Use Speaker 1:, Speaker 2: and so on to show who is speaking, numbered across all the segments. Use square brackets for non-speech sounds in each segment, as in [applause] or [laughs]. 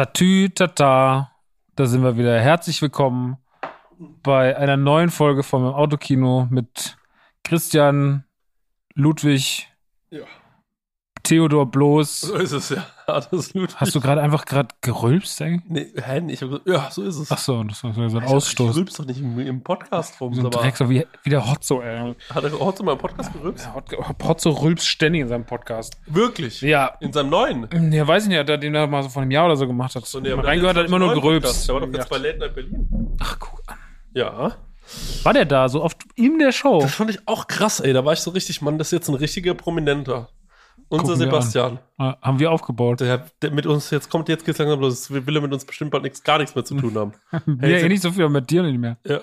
Speaker 1: Tatü, tata. Da sind wir wieder. Herzlich willkommen bei einer neuen Folge vom Autokino mit Christian, Ludwig,
Speaker 2: Ja.
Speaker 1: Theodor Bloß.
Speaker 2: So ist es ja. [laughs] Ludwig.
Speaker 1: Hast du gerade einfach gerade gerülpst, ey?
Speaker 2: Nee, hä? Ich hab gesagt, ja, so ist es.
Speaker 1: Ach so, das war so ein Ausstoß.
Speaker 2: rülpst doch nicht im, im Podcast rum.
Speaker 1: So ein Dreck, so wie, wie der Hotzo, ey.
Speaker 2: hat er heute mal im Podcast gerülpst?
Speaker 1: Hot- Hotzo rülpst ständig in seinem Podcast.
Speaker 2: Wirklich?
Speaker 1: Ja.
Speaker 2: In seinem neuen?
Speaker 1: Ja, weiß ich nicht, hat er den da mal so vor einem Jahr oder so gemacht hat.
Speaker 2: So, nee, aber
Speaker 1: reingehört
Speaker 2: der
Speaker 1: hat immer nur gerülpst.
Speaker 2: Der war doch jetzt bei Late Night Berlin.
Speaker 1: Ach, guck an.
Speaker 2: Ja.
Speaker 1: War der da so oft in der Show?
Speaker 2: Das fand ich auch krass, ey. Da war ich so richtig, Mann, das ist jetzt ein richtiger Prominenter. Unser Sebastian.
Speaker 1: Äh, Haben wir aufgebaut.
Speaker 2: Der, der mit uns, jetzt kommt, jetzt geht's langsam los. Will er mit uns bestimmt bald nichts, gar nichts mehr zu tun haben. [laughs] Hey,
Speaker 1: eh nicht so viel, mit dir nicht mehr.
Speaker 2: Ja.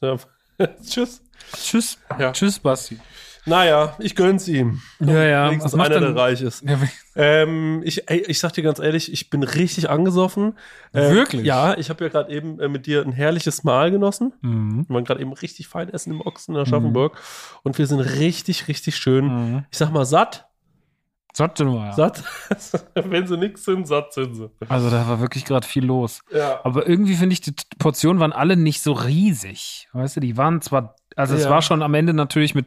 Speaker 2: ja. [laughs] Tschüss.
Speaker 1: Tschüss.
Speaker 2: Ja.
Speaker 1: Tschüss, Basti.
Speaker 2: Naja, ich gönn's ihm.
Speaker 1: Ja, ja.
Speaker 2: Wenigstens einer,
Speaker 1: denn-
Speaker 2: der reich ist.
Speaker 1: Ja,
Speaker 2: Ähm, ich, ey, ich sag dir ganz ehrlich, ich bin richtig angesoffen. Äh,
Speaker 1: Wirklich?
Speaker 2: Ja, ich habe ja gerade eben äh, mit dir ein herrliches Mahl genossen.
Speaker 1: Mhm.
Speaker 2: Wir waren gerade eben richtig fein essen im Ochsen in Aschaffenburg. Und wir sind richtig, richtig schön,
Speaker 1: Mhm.
Speaker 2: ich sag mal, satt.
Speaker 1: Satte nur.
Speaker 2: Satt. [laughs] Wenn sie nix sind, satt sind sie.
Speaker 1: Also da war wirklich gerade viel los.
Speaker 2: Ja.
Speaker 1: Aber irgendwie finde ich, die Portionen waren alle nicht so riesig. Weißt du, die waren zwar, also es
Speaker 2: Ja.
Speaker 1: war schon am Ende natürlich mit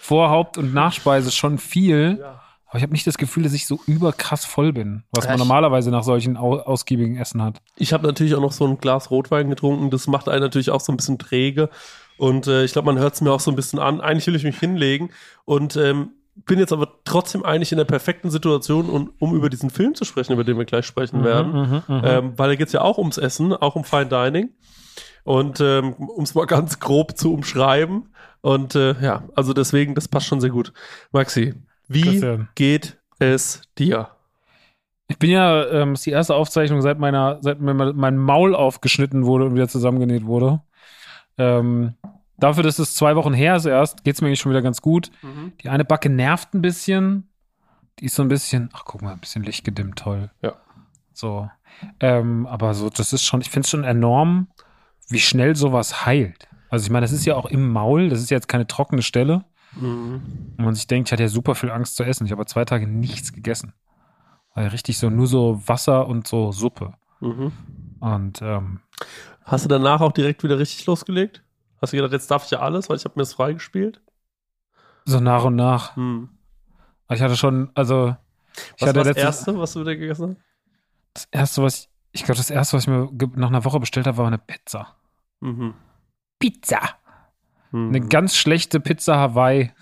Speaker 1: Vorhaupt- und Nachspeise schon viel,
Speaker 2: ja.
Speaker 1: aber ich habe nicht das Gefühl, dass ich so überkrass voll bin, was man normalerweise nach solchen au ausgiebigen Essen hat.
Speaker 2: Ich habe natürlich auch noch so ein Glas Rotwein getrunken. Das macht einen natürlich auch so ein bisschen träge. Und äh, ich glaube, man hört es mir auch so ein bisschen an. Eigentlich will ich mich hinlegen und ähm, bin jetzt aber trotzdem eigentlich in der perfekten Situation, um, um über diesen Film zu sprechen, über den wir gleich sprechen werden.
Speaker 1: Mhm, mhm, mhm.
Speaker 2: Ähm, weil da geht es ja auch ums Essen, auch um Fine Dining. Und ähm, um es mal ganz grob zu umschreiben. Und äh, ja, also deswegen, das passt schon sehr gut. Maxi, wie
Speaker 1: Christian.
Speaker 2: geht es dir?
Speaker 1: Ich bin ja, ähm, ist die erste Aufzeichnung seit meiner, seit mir mein mein Maul aufgeschnitten wurde und wieder zusammengenäht wurde. Ähm, dafür, dass es zwei Wochen her ist erst, geht es mir eigentlich schon wieder ganz gut. Die eine Backe nervt ein bisschen. Die ist so ein bisschen, ach guck mal, ein bisschen Licht gedimmt, toll.
Speaker 2: Ja.
Speaker 1: So. Ähm, aber so, das ist schon, ich finde es schon enorm, wie schnell sowas heilt. Also ich meine, das ist ja auch im Maul, das ist ja jetzt keine trockene Stelle.
Speaker 2: Mhm.
Speaker 1: Und man sich denkt, ich hatte ja super viel Angst zu essen. Ich habe zwei Tage nichts gegessen. Weil richtig so, nur so Wasser und so Suppe.
Speaker 2: Mhm.
Speaker 1: Und ähm,
Speaker 2: Hast du danach auch direkt wieder richtig losgelegt? Hast du gedacht, jetzt darf ich ja alles, weil ich habe mir das freigespielt?
Speaker 1: so nach und nach.
Speaker 2: Hm.
Speaker 1: Ich hatte schon, also ich
Speaker 2: Was
Speaker 1: hatte
Speaker 2: war das Erste, was du wieder gegessen
Speaker 1: das erste, was ich, ich glaube, das erste, was ich mir nach einer Woche bestellt habe, war eine Pizza.
Speaker 2: hast? Mhm.
Speaker 1: Pizza.
Speaker 2: Mhm.
Speaker 1: Eine ganz schlechte Pizza Hawaii.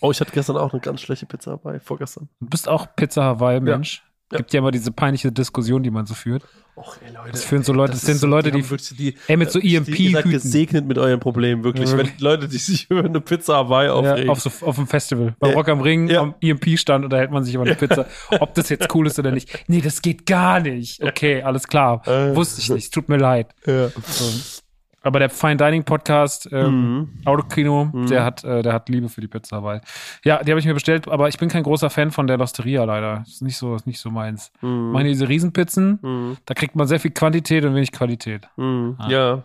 Speaker 2: oh, ich hatte gestern auch eine ganz schlechte Pizza dabei, vorgestern.
Speaker 1: Du bist auch Pizza Hawaii, Mensch.
Speaker 2: Ja.
Speaker 1: Gibt ja immer diese peinliche Diskussion, die man so führt.
Speaker 2: Och, ey, Leute.
Speaker 1: Das führen so Leute- das sind so Leute, die-
Speaker 2: wirklich die
Speaker 1: Ey, mit so
Speaker 2: die- Ihr seid gesegnet mit euren Problemen, wirklich.
Speaker 1: Ja,
Speaker 2: Wenn Leute, die sich [laughs] über eine Pizza Hawaii aufregen.
Speaker 1: Ja, auf, so, auf dem Festival. Bei
Speaker 2: Ja.
Speaker 1: Rock am Ring, am EMP-Stand unterhält man sich über eine Pizza. Ob das jetzt cool ist oder nicht. Nee, das geht gar nicht. Okay, alles klar.
Speaker 2: Äh.
Speaker 1: Wusste ich nicht. Tut mir leid.
Speaker 2: ja.
Speaker 1: So. Aber der Fine Dining Podcast, ähm,
Speaker 2: Mhm.
Speaker 1: Autokino, der hat, äh, der hat Liebe für die Pizza dabei. Ja, die habe ich mir bestellt, aber ich bin kein großer Fan von der Losteria leider. Ist nicht so, ist nicht so meins.
Speaker 2: Mhm.
Speaker 1: Meine diese Riesenpizzen,
Speaker 2: Mhm.
Speaker 1: da kriegt man sehr viel Quantität und wenig Qualität.
Speaker 2: Mhm.
Speaker 1: Ah.
Speaker 2: Ja.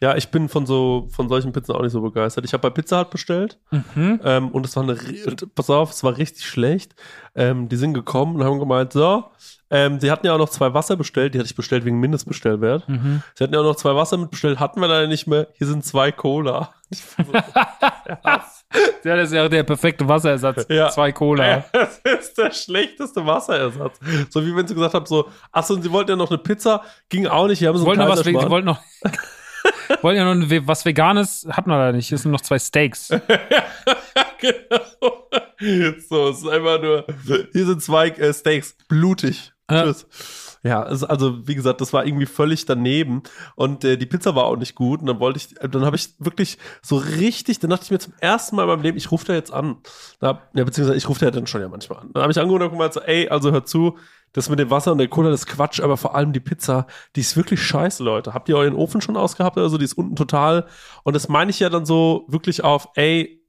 Speaker 2: Ja, ich bin von so von solchen Pizzen auch nicht so begeistert. Ich habe bei Pizza Hut bestellt.
Speaker 1: Mhm.
Speaker 2: Ähm, und es war eine, pass auf, es war richtig schlecht. Ähm, die sind gekommen und haben gemeint, so, ähm, sie hatten ja auch noch zwei Wasser bestellt, die hatte ich bestellt wegen Mindestbestellwert.
Speaker 1: Mhm.
Speaker 2: Sie hatten ja auch noch zwei Wasser mitbestellt, hatten wir leider nicht mehr. Hier sind zwei Cola. So, [laughs]
Speaker 1: Ja, das ist ja der perfekte Wasserersatz.
Speaker 2: Ja.
Speaker 1: Zwei Cola. [laughs]
Speaker 2: das ist der schlechteste Wasserersatz. So wie wenn sie gesagt haben, so, achso, und sie wollten ja noch eine Pizza, ging auch nicht, hier haben sie
Speaker 1: wollten noch was, sie wollten noch, wollten ja noch ein- was Veganes, hatten wir leider nicht. Hier sind noch zwei Steaks. [laughs]
Speaker 2: genau. So, es ist einfach nur, hier sind zwei äh, Steaks, blutig.
Speaker 1: Ja.
Speaker 2: Tschüss. Ja, also wie gesagt, das war irgendwie völlig daneben und äh, die Pizza war auch nicht gut und dann wollte ich, äh, dann habe ich wirklich so richtig, dann dachte ich mir zum ersten Mal in meinem Leben, ich rufe da jetzt an. Da, ja, beziehungsweise ich rufe da dann schon ja manchmal an. Dann habe ich angerufen und gemeint so, ey, also hört zu, das mit dem Wasser und der Cola, das Quatsch, aber vor allem die Pizza, die ist wirklich scheiße, Leute. Habt ihr euren Ofen schon ausgehabt? Also die ist unten total und das meine ich ja dann so wirklich auf, ey,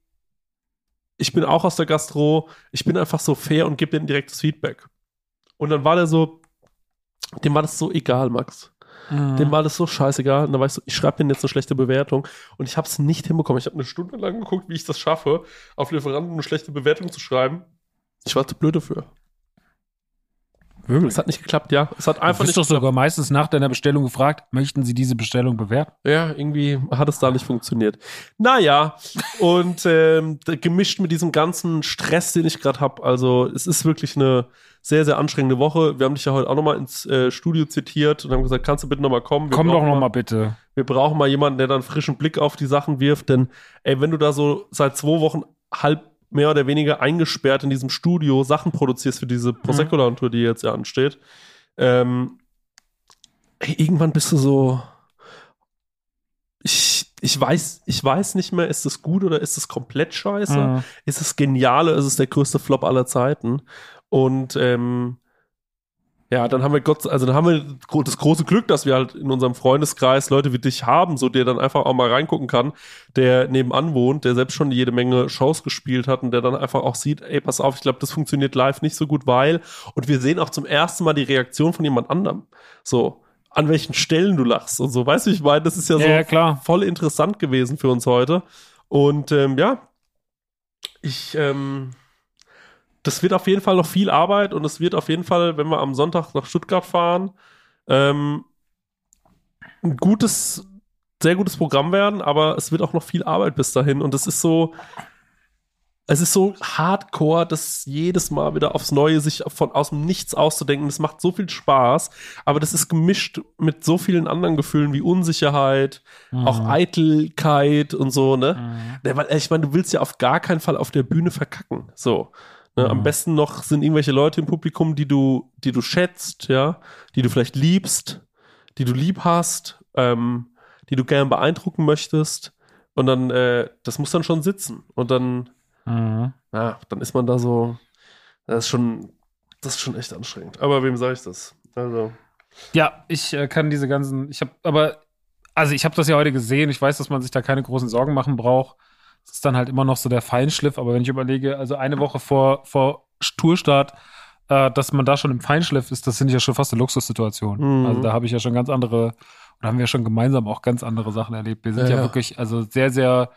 Speaker 2: ich bin auch aus der Gastro, ich bin einfach so fair und gebe denen direktes Feedback. Und dann war der so, dem war das so egal, Max. Dem war das so scheißegal. Und da war ich so, ich schreibe denen jetzt eine schlechte Bewertung. Und ich habe es nicht hinbekommen. Ich habe eine Stunde lang geguckt, wie ich das schaffe, auf Lieferanten eine schlechte Bewertung zu schreiben. Ich war zu blöd dafür.
Speaker 1: Wirklich?
Speaker 2: Es hat nicht geklappt, ja. Es hat
Speaker 1: Du
Speaker 2: einfach
Speaker 1: bist
Speaker 2: nicht
Speaker 1: doch sogar meistens nach deiner Bestellung gefragt, möchten Sie diese Bestellung bewerten?
Speaker 2: Ja, irgendwie hat es da nicht funktioniert. Naja, und ähm, gemischt mit diesem ganzen Stress, den ich gerade habe. Also es ist wirklich eine sehr, sehr anstrengende Woche. Wir haben dich ja heute auch nochmal ins äh, Studio zitiert und haben gesagt, kannst du bitte nochmal kommen? Wir
Speaker 1: Komm doch
Speaker 2: brauchen
Speaker 1: noch mal bitte.
Speaker 2: Wir brauchen mal jemanden, der dann frischen Blick auf die Sachen wirft. Denn, ey, wenn du da so seit zwei Wochen halb mehr oder weniger eingesperrt in diesem Studio Sachen produzierst für diese Prosecco-Tour, die jetzt ja ansteht, ähm, ey, irgendwann bist du so. Ich, ich weiß, ich weiß nicht mehr, ist das gut oder ist es komplett scheiße?
Speaker 1: Mhm.
Speaker 2: Ist es genial oder ist es der größte Flop aller Zeiten? Und ähm, ja, dann haben wir Gott, also dann haben wir das große Glück, dass wir halt in unserem Freundeskreis Leute wie dich haben, so der dann einfach auch mal reingucken kann, der nebenan wohnt, der selbst schon jede Menge Shows gespielt hat und der dann einfach auch sieht, ey, pass auf, ich glaube, das funktioniert live nicht so gut, weil und wir sehen auch zum ersten Mal die Reaktion von jemand anderem. So, an welchen Stellen du lachst und so. Weißt du, ich meine, das ist ja so
Speaker 1: Ja, ja, klar.
Speaker 2: voll interessant gewesen für uns heute. Und ähm, ja, ich, ähm, das wird auf jeden Fall noch viel Arbeit und es wird auf jeden Fall, wenn wir am Sonntag nach Stuttgart fahren, ähm, ein gutes, sehr gutes Programm werden, aber es wird auch noch viel Arbeit bis dahin und es ist so, es ist so hardcore, das jedes Mal wieder aufs Neue sich von aus dem Nichts auszudenken. Das macht so viel Spaß, aber das ist gemischt mit so vielen anderen Gefühlen wie Unsicherheit, auch
Speaker 1: Mhm.
Speaker 2: Eitelkeit und so, ne?
Speaker 1: Mhm.
Speaker 2: Weil, ich meine, du willst ja auf gar keinen Fall auf der Bühne verkacken. So. Ne? Am
Speaker 1: Mhm.
Speaker 2: besten noch sind irgendwelche Leute im Publikum, die du, die du schätzt, ja, die du vielleicht liebst, die du lieb hast, ähm, die du gern beeindrucken möchtest. Und dann, äh, das muss dann schon sitzen. Und dann,
Speaker 1: Mhm.
Speaker 2: ja, dann ist man da so, das ist schon, das ist schon echt anstrengend. Aber wem sage ich das? Also,
Speaker 1: Ja, ich äh, kann diese ganzen, ich habe, aber, also ich habe das ja heute gesehen, ich weiß, dass man sich da keine großen Sorgen machen braucht. Es ist dann halt immer noch so der Feinschliff, aber wenn ich überlege, also eine Woche vor, vor Tourstart, äh, dass man da schon im Feinschliff ist, das sind ja schon fast eine Luxussituation.
Speaker 2: Mhm.
Speaker 1: Also da habe ich ja schon ganz andere, oder haben wir schon gemeinsam auch ganz andere Sachen erlebt. Wir sind
Speaker 2: Ja,
Speaker 1: ja, wirklich, also sehr, sehr,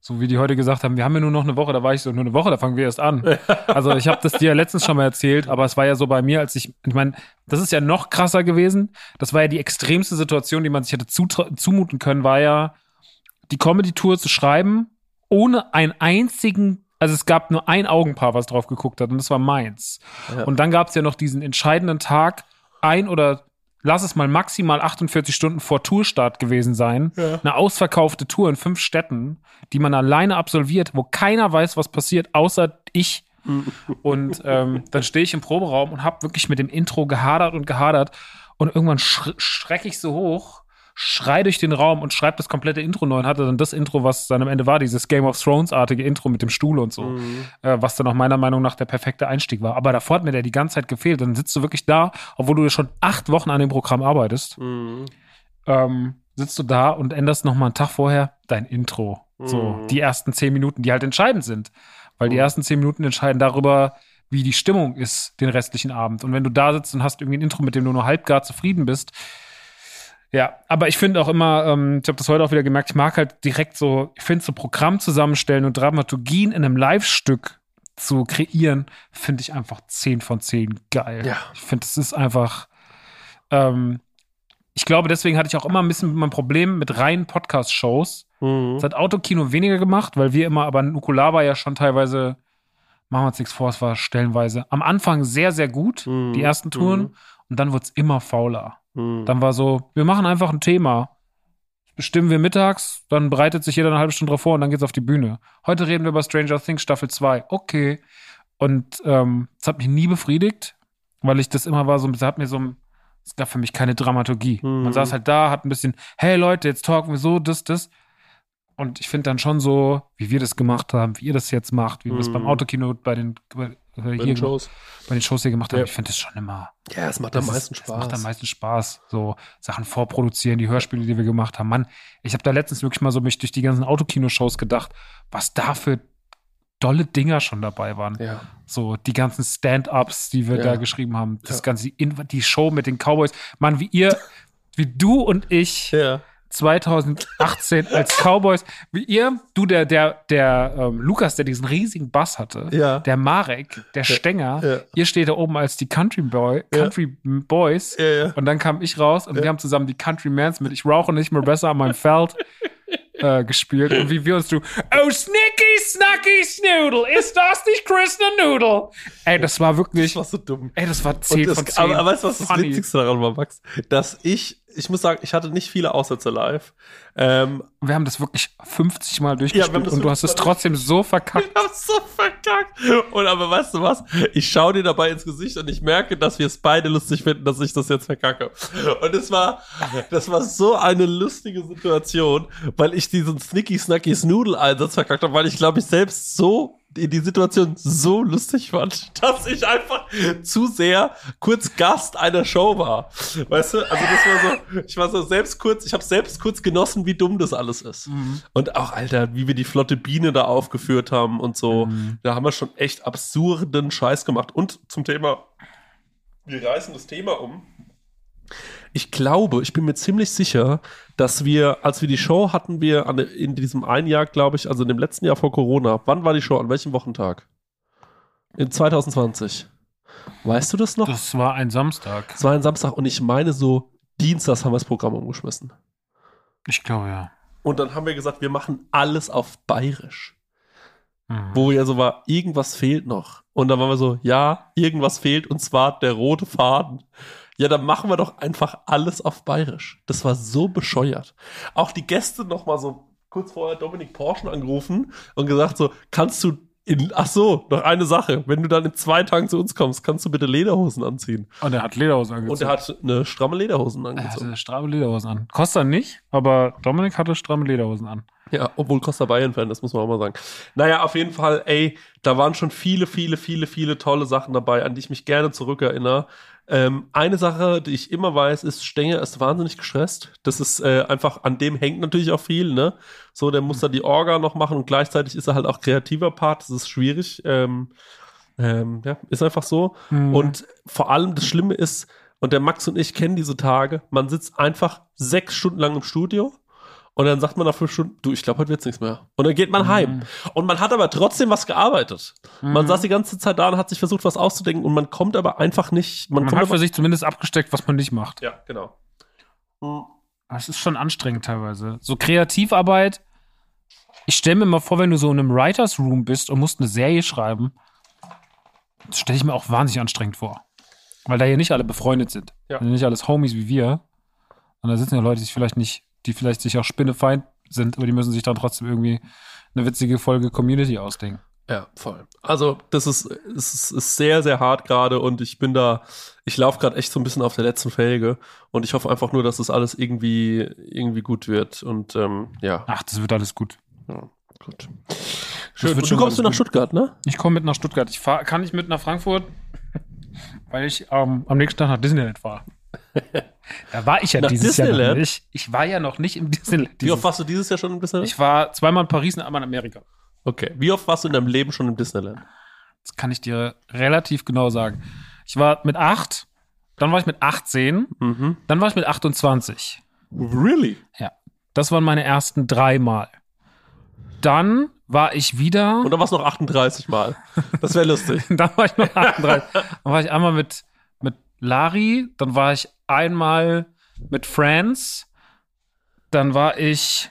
Speaker 1: so wie die heute gesagt haben, wir haben ja nur noch eine Woche, da war ich so, nur eine Woche, da fangen wir erst an. Also ich habe das dir ja letztens schon mal erzählt, aber es war ja so bei mir, als ich, ich meine, das ist ja noch krasser gewesen. Das war ja die extremste Situation, die man sich hätte zumuten können, war ja die Comedy-Tour zu schreiben, ohne einen einzigen, also es gab nur ein Augenpaar, was drauf geguckt hat, und das war meins.
Speaker 2: Ja.
Speaker 1: Und dann gab es ja noch diesen entscheidenden Tag, ein oder lass es mal maximal 48 Stunden vor Tourstart gewesen sein.
Speaker 2: Ja.
Speaker 1: Eine ausverkaufte Tour in fünf Städten, die man alleine absolviert, wo keiner weiß, was passiert, außer ich. [laughs] Und ähm, dann stehe ich im Proberaum und habe wirklich mit dem Intro gehadert und gehadert. Und irgendwann sch schrecke ich so hoch, schrei durch den Raum und schreibe das komplette Intro neu und hatte dann das Intro, was dann am Ende war, dieses Game of Thrones-artige Intro mit dem Stuhl und so,
Speaker 2: Mhm.
Speaker 1: äh, was dann auch meiner Meinung nach der perfekte Einstieg war. Aber davor hat mir der die ganze Zeit gefehlt. Dann sitzt du wirklich da, obwohl du schon acht Wochen an dem Programm arbeitest,
Speaker 2: Mhm.
Speaker 1: ähm, sitzt du da und änderst noch mal einen Tag vorher dein Intro. So,
Speaker 2: Mhm.
Speaker 1: die ersten zehn Minuten, die halt entscheidend sind. Weil die
Speaker 2: Mhm.
Speaker 1: ersten zehn Minuten entscheiden darüber, wie die Stimmung ist den restlichen Abend. Und wenn du da sitzt und hast irgendwie ein Intro, mit dem du nur halb gar zufrieden bist, ja, aber ich finde auch immer, ähm, ich habe das heute auch wieder gemerkt, ich mag halt direkt so, ich finde so Programm zusammenstellen und Dramaturgien in einem Live-Stück zu kreieren, finde ich einfach 10 von 10 geil.
Speaker 2: Ja.
Speaker 1: Ich finde, das ist einfach, ähm, ich glaube, deswegen hatte ich auch immer ein bisschen mein Problem mit reinen Podcast-Shows.
Speaker 2: Mhm.
Speaker 1: Das hat Autokino weniger gemacht, weil wir immer, aber Nukular war ja schon teilweise, machen wir uns nichts vor, es war stellenweise am Anfang sehr, sehr gut,
Speaker 2: Mhm.
Speaker 1: die ersten Touren,
Speaker 2: Mhm.
Speaker 1: und dann wurde es immer fauler.
Speaker 2: Mhm.
Speaker 1: Dann war so, wir machen einfach ein Thema. Das bestimmen wir mittags, dann bereitet sich jeder eine halbe Stunde drauf vor und dann geht's auf die Bühne. Heute reden wir über Stranger Things Staffel 2. Okay. Und ähm, das hat mich nie befriedigt, weil ich das immer war so, es hat mir so, es gab für mich keine Dramaturgie.
Speaker 2: Mhm.
Speaker 1: Man saß halt da, hat ein bisschen, hey Leute, jetzt talken wir so, das, das. Und ich finde dann schon so, wie wir das gemacht haben, wie ihr das jetzt macht, wie wir es
Speaker 2: Mhm.
Speaker 1: beim Autokino bei den, bei, äh,
Speaker 2: Bei
Speaker 1: hier,
Speaker 2: den Shows.
Speaker 1: bei den Shows hier gemacht haben.
Speaker 2: Ja.
Speaker 1: Ich finde das schon immer
Speaker 2: Ja, es macht am
Speaker 1: ist-
Speaker 2: meisten
Speaker 1: Das
Speaker 2: Spaß.
Speaker 1: macht am meisten Spaß. So Sachen vorproduzieren, die Hörspiele, die wir gemacht haben. Mann, ich habe da letztens wirklich mal so mich durch die ganzen Autokino-Shows gedacht, was da für dolle Dinger schon dabei waren.
Speaker 2: Ja.
Speaker 1: So die ganzen Stand-ups, die wir
Speaker 2: Ja.
Speaker 1: da geschrieben haben. Das ganze, die Show mit den Cowboys. Mann, wie ihr, wie du und ich
Speaker 2: Ja.
Speaker 1: 2018 als Cowboys, wie ihr, du, der, der, der ähm, Lukas, der diesen riesigen Bass hatte,
Speaker 2: Ja.
Speaker 1: der Marek, der Stenger,
Speaker 2: ja.
Speaker 1: ihr steht da oben als die Country Boy, Country Boys.
Speaker 2: Ja, ja.
Speaker 1: Und dann kam ich raus und wir haben zusammen die Country Mans mit Ich rauche nicht mehr besser an meinem Feld äh, gespielt. Und wie wir uns du, oh Snicky, Snacky, Snoodle, ist das nicht Chris Noodle? Ey, das war wirklich,
Speaker 2: Das war so dumm.
Speaker 1: ey, das war 10
Speaker 2: Und
Speaker 1: von
Speaker 2: das,
Speaker 1: 10.
Speaker 2: aber, aber weißt du, was das. Witzigste daran war, Max? Dass ich, ich muss sagen, ich hatte nicht viele Aussätze live. Ähm,
Speaker 1: Wir haben das wirklich 50 Mal
Speaker 2: Ja,
Speaker 1: durchgespielt
Speaker 2: das
Speaker 1: und du hast es
Speaker 2: 50 Mal
Speaker 1: trotzdem so verkackt.
Speaker 2: ich hab's so verkackt. Und aber weißt du was? Ich schaue dir dabei ins Gesicht und ich merke, dass wir es beide lustig finden, dass ich das jetzt verkacke. Und es war, das war so eine lustige Situation, weil ich diesen Snicky Snacky Snoodle Einsatz verkackt habe, weil ich glaube ich selbst so in die Situation so lustig fand, [laughs] dass ich einfach zu sehr kurz Gast einer Show war. Weißt du? Also das war so, ich war so selbst kurz, ich habe selbst kurz genossen, wie dumm das alles ist. Und auch, Alter, wie wir die flotte Biene da aufgeführt haben und so. Da haben wir schon echt absurden Scheiß gemacht. Und zum Thema, wir reißen das Thema um. Ich glaube, ich bin mir ziemlich sicher, dass wir, als wir die Show hatten, wir an, in diesem einen Jahr, glaube ich, also in dem letzten Jahr vor Corona, wann war die Show? An welchem Wochentag? In 2020. Weißt du das noch?
Speaker 1: Das war ein Samstag.
Speaker 2: Es war ein Samstag und ich meine so, Dienstags haben wir das Programm umgeschmissen.
Speaker 1: Ich glaube, ja.
Speaker 2: Und dann haben wir gesagt, wir machen alles auf Bayerisch.
Speaker 1: Mhm.
Speaker 2: Wo ja so war, irgendwas fehlt noch. Und dann waren wir so, ja, irgendwas fehlt und zwar der rote Faden. Ja, dann machen wir doch einfach alles auf Bayerisch. Das war so bescheuert. Auch die Gäste noch mal so kurz vorher Dominik Porschen angerufen und gesagt so, kannst du in, ach so, noch eine Sache. Wenn du dann in zwei Tagen zu uns kommst, kannst du bitte Lederhosen anziehen.
Speaker 1: Und er hat Lederhosen angezogen.
Speaker 2: Und er hat eine stramme Lederhosen
Speaker 1: er
Speaker 2: angezogen.
Speaker 1: hatte stramme Lederhosen an. Costa nicht, aber Dominik hatte stramme Lederhosen an.
Speaker 2: Ja, obwohl Costa Bayern-Fan, das muss man auch mal sagen. Naja, auf jeden Fall, ey, da waren schon viele, viele, viele, viele tolle Sachen dabei, an die ich mich gerne zurückerinnere. Ähm, eine Sache, die ich immer weiß, ist, Stenger ist wahnsinnig gestresst. Das ist äh, einfach, an dem hängt natürlich auch viel, ne? So, der muss da die Orga noch machen und gleichzeitig ist er halt auch kreativer Part. Das ist schwierig. Ähm, ähm, ja, ist einfach so.
Speaker 1: Mhm.
Speaker 2: Und vor allem das Schlimme ist, und der Max und ich kennen diese Tage, man sitzt einfach sechs Stunden lang im Studio und dann sagt man nach fünf Stunden, du, ich glaube, heute wird's nichts mehr. Und dann geht man heim. Und man hat aber trotzdem was gearbeitet. Man saß die ganze Zeit da und hat sich versucht, was auszudenken und man kommt aber einfach nicht, man,
Speaker 1: Man
Speaker 2: kommt
Speaker 1: hat für sich zumindest abgesteckt, was man nicht macht.
Speaker 2: Ja, genau.
Speaker 1: Es ist schon anstrengend teilweise. So Kreativarbeit. Ich stelle mir mal vor, wenn du so in einem Writers Room bist und musst eine Serie schreiben, das stelle ich mir auch wahnsinnig anstrengend vor. Weil da hier nicht alle befreundet sind.
Speaker 2: Ja.
Speaker 1: Sind nicht alles Homies wie wir. Und da sitzen ja Leute, die sich vielleicht nicht, die vielleicht sich auch spinnefeind sind, aber die müssen sich dann trotzdem irgendwie eine witzige Folge Community ausdenken.
Speaker 2: Ja, voll. Also, das ist, ist, ist sehr, sehr hart gerade und ich bin da, ich laufe gerade echt so ein bisschen auf der letzten Felge und ich hoffe einfach nur, dass das alles irgendwie, irgendwie gut wird und ähm, ja,
Speaker 1: Ach, das wird alles gut.
Speaker 2: ja gut. Schön. Und du kommst du nach
Speaker 1: gut.
Speaker 2: Stuttgart, ne?
Speaker 1: Ich komme mit nach Stuttgart. Ich fahr, kann nicht mit nach Frankfurt, [laughs] weil ich ähm, am nächsten Tag nach Disneyland fahre. [laughs] Da war ich ja
Speaker 2: Nach
Speaker 1: dieses Jahr noch
Speaker 2: Disneyland?
Speaker 1: nicht. Ich war ja noch nicht im Disneyland.
Speaker 2: Wie oft warst du dieses Jahr schon im Disneyland?
Speaker 1: ich war zweimal in Paris und einmal in Amerika.
Speaker 2: okay. Wie oft warst du in deinem Leben schon im Disneyland?
Speaker 1: Das kann ich dir relativ genau sagen. Ich war mit acht, dann war ich mit 18,
Speaker 2: Mhm.
Speaker 1: dann war ich mit 28.
Speaker 2: Really?
Speaker 1: Ja. Das waren meine ersten drei Mal. Dann war ich wieder.
Speaker 2: Und dann warst du noch 38 Mal. Das wäre lustig. [laughs]
Speaker 1: dann war ich noch 38. dann war ich einmal mit, mit Lari, dann war ich einmal mit Friends, dann war ich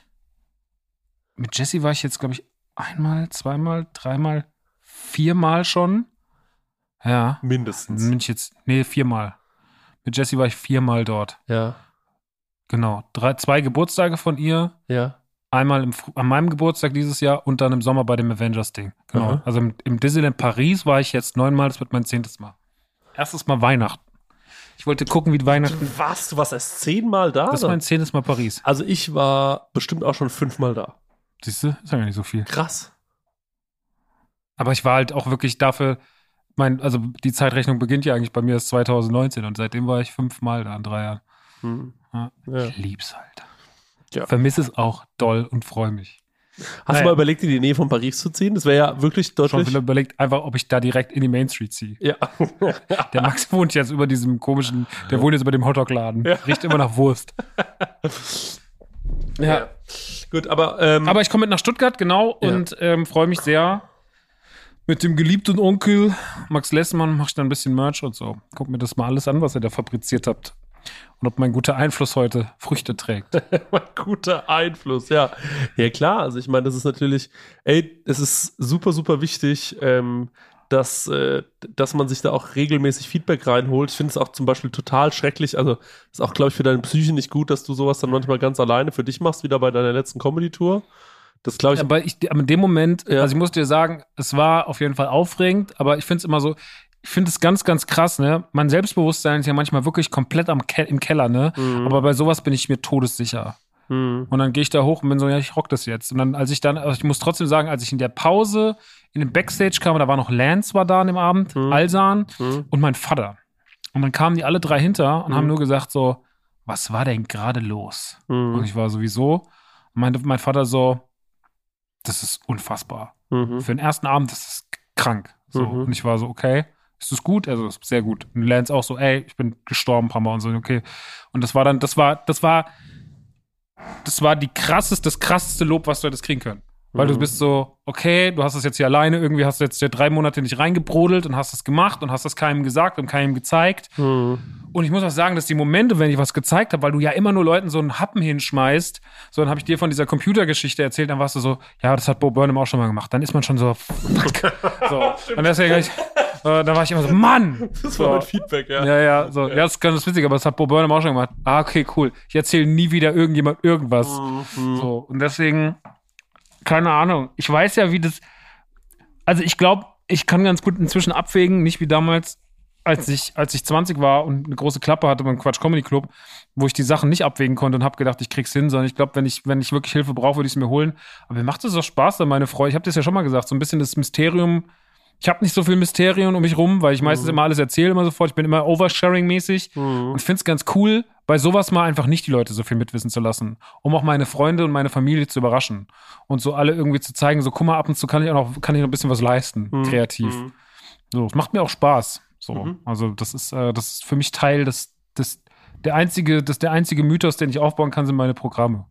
Speaker 1: mit Jesse war ich jetzt, glaube ich, einmal, zweimal, dreimal, viermal schon. Ja.
Speaker 2: Mindestens.
Speaker 1: Bin ich jetzt, nee, viermal. Mit Jesse war ich viermal dort.
Speaker 2: Ja.
Speaker 1: Genau. Drei, zwei Geburtstage von ihr.
Speaker 2: Ja.
Speaker 1: Einmal im, an meinem Geburtstag dieses Jahr und dann im Sommer bei dem Avengers-Ding. Genau.
Speaker 2: Aha.
Speaker 1: Also im, im Disneyland Paris war ich jetzt neunmal, das wird mein zehntes Mal. Erstes Mal Weihnachten. Ich wollte gucken, wie Weihnachten.
Speaker 2: Was? Du warst erst zehnmal da?
Speaker 1: Das ist mein zehntes Mal Paris.
Speaker 2: also ich war bestimmt auch schon fünfmal da.
Speaker 1: Siehst du? Ist ja gar nicht so viel.
Speaker 2: Krass.
Speaker 1: Aber ich war halt auch wirklich dafür, mein, also die Zeitrechnung beginnt ja eigentlich bei mir erst 2019 und seitdem war ich fünfmal da in drei Jahren.
Speaker 2: Hm.
Speaker 1: Ja.
Speaker 2: Ja.
Speaker 1: Ich lieb's halt.
Speaker 2: Ja.
Speaker 1: Vermisse es auch doll und freue mich.
Speaker 2: Hast
Speaker 1: Naja.
Speaker 2: du mal überlegt, in die Nähe von Paris zu ziehen? Das wäre ja wirklich
Speaker 1: Schon
Speaker 2: deutlich.
Speaker 1: wieder überlegt, einfach, ob ich da direkt in die Main Street ziehe.
Speaker 2: Ja. [laughs]
Speaker 1: Der Max wohnt jetzt über diesem komischen, der wohnt jetzt über dem Hotdog-Laden.
Speaker 2: Ja.
Speaker 1: Riecht immer nach Wurst. Ja.
Speaker 2: Gut, aber, ähm,
Speaker 1: Aber ich komme mit nach Stuttgart, genau,
Speaker 2: Ja.
Speaker 1: und ähm, freue mich sehr. Mit dem geliebten Onkel Max Lessmann mache ich dann ein bisschen Merch und so. Guck mir das mal alles an, was ihr da fabriziert habt. Und ob mein guter Einfluss heute Früchte trägt. [laughs]
Speaker 2: ein guter Einfluss, ja. Ja, klar. Also ich meine, das ist natürlich, ey, es ist super, super wichtig, ähm, dass, äh, dass man sich da auch regelmäßig Feedback reinholt. Ich finde es auch zum Beispiel total schrecklich. Also ist auch, glaube ich, für deine Psyche nicht gut, dass du sowas dann manchmal ganz alleine für dich machst, wieder bei deiner letzten Comedy-Tour. Das glaube ich.
Speaker 1: Aber ich, aber in dem Moment,
Speaker 2: Ja.
Speaker 1: also ich muss dir sagen, es war auf jeden Fall aufregend, aber ich finde es immer so, ich finde es ganz, ganz krass, ne? Mein Selbstbewusstsein ist ja manchmal wirklich komplett am Ke im Keller, ne?
Speaker 2: Mhm.
Speaker 1: Aber bei sowas bin ich mir todessicher.
Speaker 2: Hm.
Speaker 1: Und dann gehe ich da hoch und bin so, ja, ich rock das jetzt. Und dann, als ich dann, also ich muss trotzdem sagen, als ich in der Pause in den Backstage kam, da war noch Lance war da an dem Abend,
Speaker 2: Mhm.
Speaker 1: Alsan
Speaker 2: Hm.
Speaker 1: und mein Vater. Und dann kamen die alle drei hinter und
Speaker 2: Mhm.
Speaker 1: haben nur gesagt so, was war denn gerade los? Und
Speaker 2: Hm.
Speaker 1: ich war sowieso, und meinte mein Vater so, das ist unfassbar.
Speaker 2: Mhm.
Speaker 1: Für den ersten Abend, das ist krank. So.
Speaker 2: Mhm.
Speaker 1: Und ich war so, okay, ist das gut? Also, ist sehr gut. Und Lance auch so, ey, ich bin gestorben ein paar Mal und so, okay. Und das war dann, das war, das war, das war die krasseste, das krasseste Lob, was du hättest kriegen können. Weil du
Speaker 2: Mhm.
Speaker 1: bist so, okay, du hast das jetzt hier alleine, irgendwie hast du jetzt hier drei Monate nicht reingebrodelt und hast das gemacht und hast das keinem gesagt und keinem gezeigt.
Speaker 2: Hm.
Speaker 1: Und ich muss auch sagen, dass die Momente, wenn ich was gezeigt habe, weil du ja immer nur Leuten so einen Happen hinschmeißt, so dann habe ich dir von dieser Computergeschichte erzählt, dann warst du so, ja, das hat Bo Burnham auch schon mal gemacht. Dann ist man schon so, fuck. [laughs] so. Und deswegen, hab ich, äh, dann war ich immer so, Mann!
Speaker 2: Das
Speaker 1: so.
Speaker 2: war mein Feedback, ja.
Speaker 1: Ja, ja, so. Ja, das ist ganz witzig, aber das hat Bo Burnham auch schon gemacht. Ah, okay, cool. Ich erzähle nie wieder irgendjemand irgendwas.
Speaker 2: Mhm.
Speaker 1: So. Und deswegen, keine Ahnung. Ich weiß ja, wie das. Also ich glaube, ich kann ganz gut inzwischen abwägen, nicht wie damals, als ich, als ich 20 war und eine große Klappe hatte beim Quatsch Comedy Club, wo ich die Sachen nicht abwägen konnte und habe gedacht, ich krieg's hin, sondern ich glaube, wenn ich, wenn ich wirklich Hilfe brauche, würde ich es mir holen. Aber mir macht es auch Spaß, dann meine Freude. Ich habe das ja schon mal gesagt, so ein bisschen das Mysterium. Ich habe nicht so viel Mysterien um mich rum, weil ich meistens immer alles erzähle, immer sofort. Ich bin immer Oversharing-mäßig
Speaker 2: Mhm.
Speaker 1: und finde es ganz cool, bei sowas mal einfach nicht die Leute so viel mitwissen zu lassen, um auch meine Freunde und meine Familie zu überraschen und so alle irgendwie zu zeigen, so guck mal, ab und zu kann ich auch noch, kann ich noch ein bisschen was leisten,
Speaker 2: Mhm.
Speaker 1: kreativ.
Speaker 2: Mhm.
Speaker 1: So, es macht mir auch Spaß. So,
Speaker 2: Mhm.
Speaker 1: also das ist, äh, das ist für mich Teil des, des, der einzige, das der einzige Mythos, den ich aufbauen kann, sind meine Programme.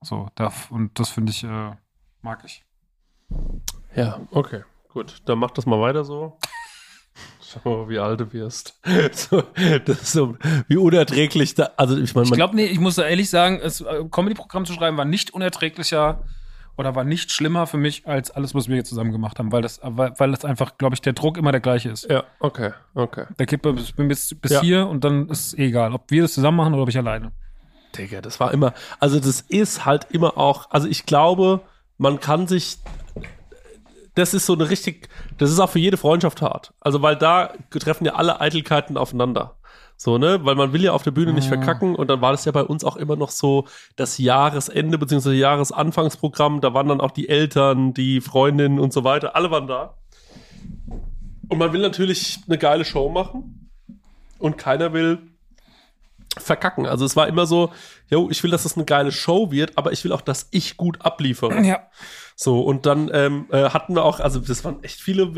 Speaker 1: So, darf, und das finde ich, äh, mag ich.
Speaker 2: Ja, okay. Gut, dann mach das mal weiter so. Schau mal, wie alt du wirst. [laughs] So, das ist so, wie unerträglich da. Also, ich meine,
Speaker 1: Ich glaube, nee, ich muss da ehrlich sagen, es, äh, Comedy-Programm zu schreiben war nicht unerträglicher oder war nicht schlimmer für mich als alles, was wir hier zusammen gemacht haben, weil das, weil, weil das einfach, glaube ich, der Druck immer der gleiche ist.
Speaker 2: Ja, okay, okay.
Speaker 1: Der geht bis, bis, bis
Speaker 2: Ja.
Speaker 1: hier und dann ist es egal, ob wir das zusammen machen oder ob ich alleine.
Speaker 2: Digga, das war immer, also das ist halt immer auch, also ich glaube, man kann sich, das ist so eine richtig, das ist auch für jede Freundschaft hart. Also weil da treffen ja alle Eitelkeiten aufeinander. So, ne? Weil man will ja auf der Bühne nicht
Speaker 1: Ah.
Speaker 2: verkacken und dann war das ja bei uns auch immer noch so das Jahresende beziehungsweise Jahresanfangsprogramm. Da waren dann auch die Eltern, die Freundinnen und so weiter. Alle waren da. Und man will natürlich eine geile Show machen und keiner will verkacken. Also es war immer so, yo, ich will, dass das eine geile Show wird, aber ich will auch, dass ich gut abliefere.
Speaker 1: Ja.
Speaker 2: So, und dann ähm, äh, hatten wir auch, also das waren echt viele,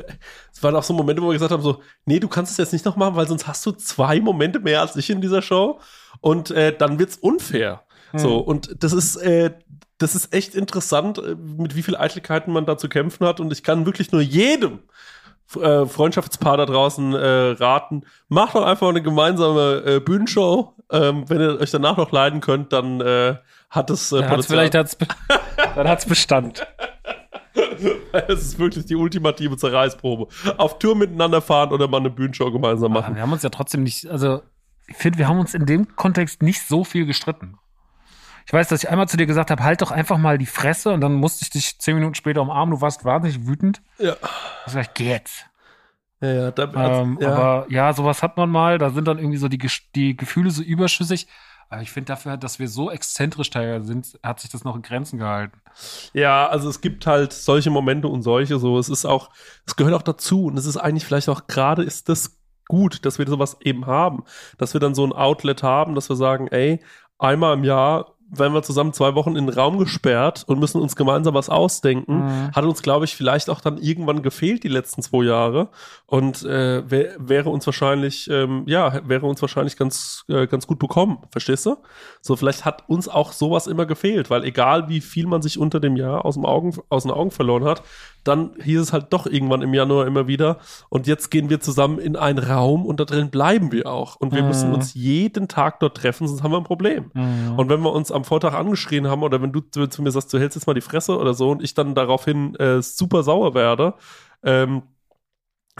Speaker 2: es waren auch so Momente, wo wir gesagt haben, so, nee, du kannst es jetzt nicht noch machen, weil sonst hast du zwei Momente mehr als ich in dieser Show und äh, dann wird's unfair. So, und das ist, äh, das ist echt interessant, äh, mit wie viel Eitelkeiten man da zu kämpfen hat und ich kann wirklich nur jedem äh, Freundschaftspaar da draußen äh, raten, macht doch einfach eine gemeinsame äh, Bühnenshow. Ähm, wenn ihr euch danach noch leiden könnt, dann äh, hat es äh,
Speaker 1: Dann hat's vielleicht hat's, [laughs] dann hat's Bestand.
Speaker 2: Es ist wirklich die ultimative Zerreißprobe. Auf Tour miteinander fahren oder mal eine Bühnenshow gemeinsam
Speaker 1: Aber
Speaker 2: machen.
Speaker 1: wir haben uns ja trotzdem nicht, also ich finde, wir haben uns in dem Kontext nicht so viel gestritten. Ich weiß, dass ich einmal zu dir gesagt habe, halt doch einfach mal die Fresse und dann musste ich dich zehn Minuten später umarmen, du warst wahnsinnig wütend.
Speaker 2: Ja.
Speaker 1: Ich gesagt, geh jetzt.
Speaker 2: Ja, ja, da, also,
Speaker 1: Ähm,
Speaker 2: ja.
Speaker 1: Aber ja, sowas hat man mal, da sind dann irgendwie so die, die Gefühle so überschüssig. Aber ich finde dafür, dass wir so exzentrisch teilweise sind, hat sich das noch in Grenzen gehalten.
Speaker 2: ja, also es gibt halt solche Momente und solche so. Es ist auch, es gehört auch dazu und es ist eigentlich vielleicht auch gerade ist das gut, dass wir sowas eben haben, dass wir dann so ein Outlet haben, dass wir sagen, ey, einmal im Jahr werden wir zusammen zwei Wochen in den Raum gesperrt und müssen uns gemeinsam was ausdenken.
Speaker 1: Mhm.
Speaker 2: Hat uns, glaube ich, vielleicht auch dann irgendwann gefehlt die letzten zwei Jahre und äh, wär, wäre uns wahrscheinlich, ähm, ja, wäre uns wahrscheinlich ganz, äh, ganz gut bekommen. Verstehst du? So, vielleicht hat uns auch sowas immer gefehlt, weil egal wie viel man sich unter dem Jahr aus, dem Augen, aus den Augen verloren hat, dann hieß es halt doch irgendwann im Januar immer wieder. Und jetzt gehen wir zusammen in einen Raum und da drin bleiben wir auch. Und wir
Speaker 1: Mhm.
Speaker 2: müssen uns jeden Tag dort treffen, sonst haben wir ein Problem.
Speaker 1: Mhm.
Speaker 2: Und wenn wir uns am Vortag angeschrien haben oder wenn du zu, mir sagst, du hältst jetzt mal die Fresse oder so und ich dann daraufhin äh, super sauer werde, ähm,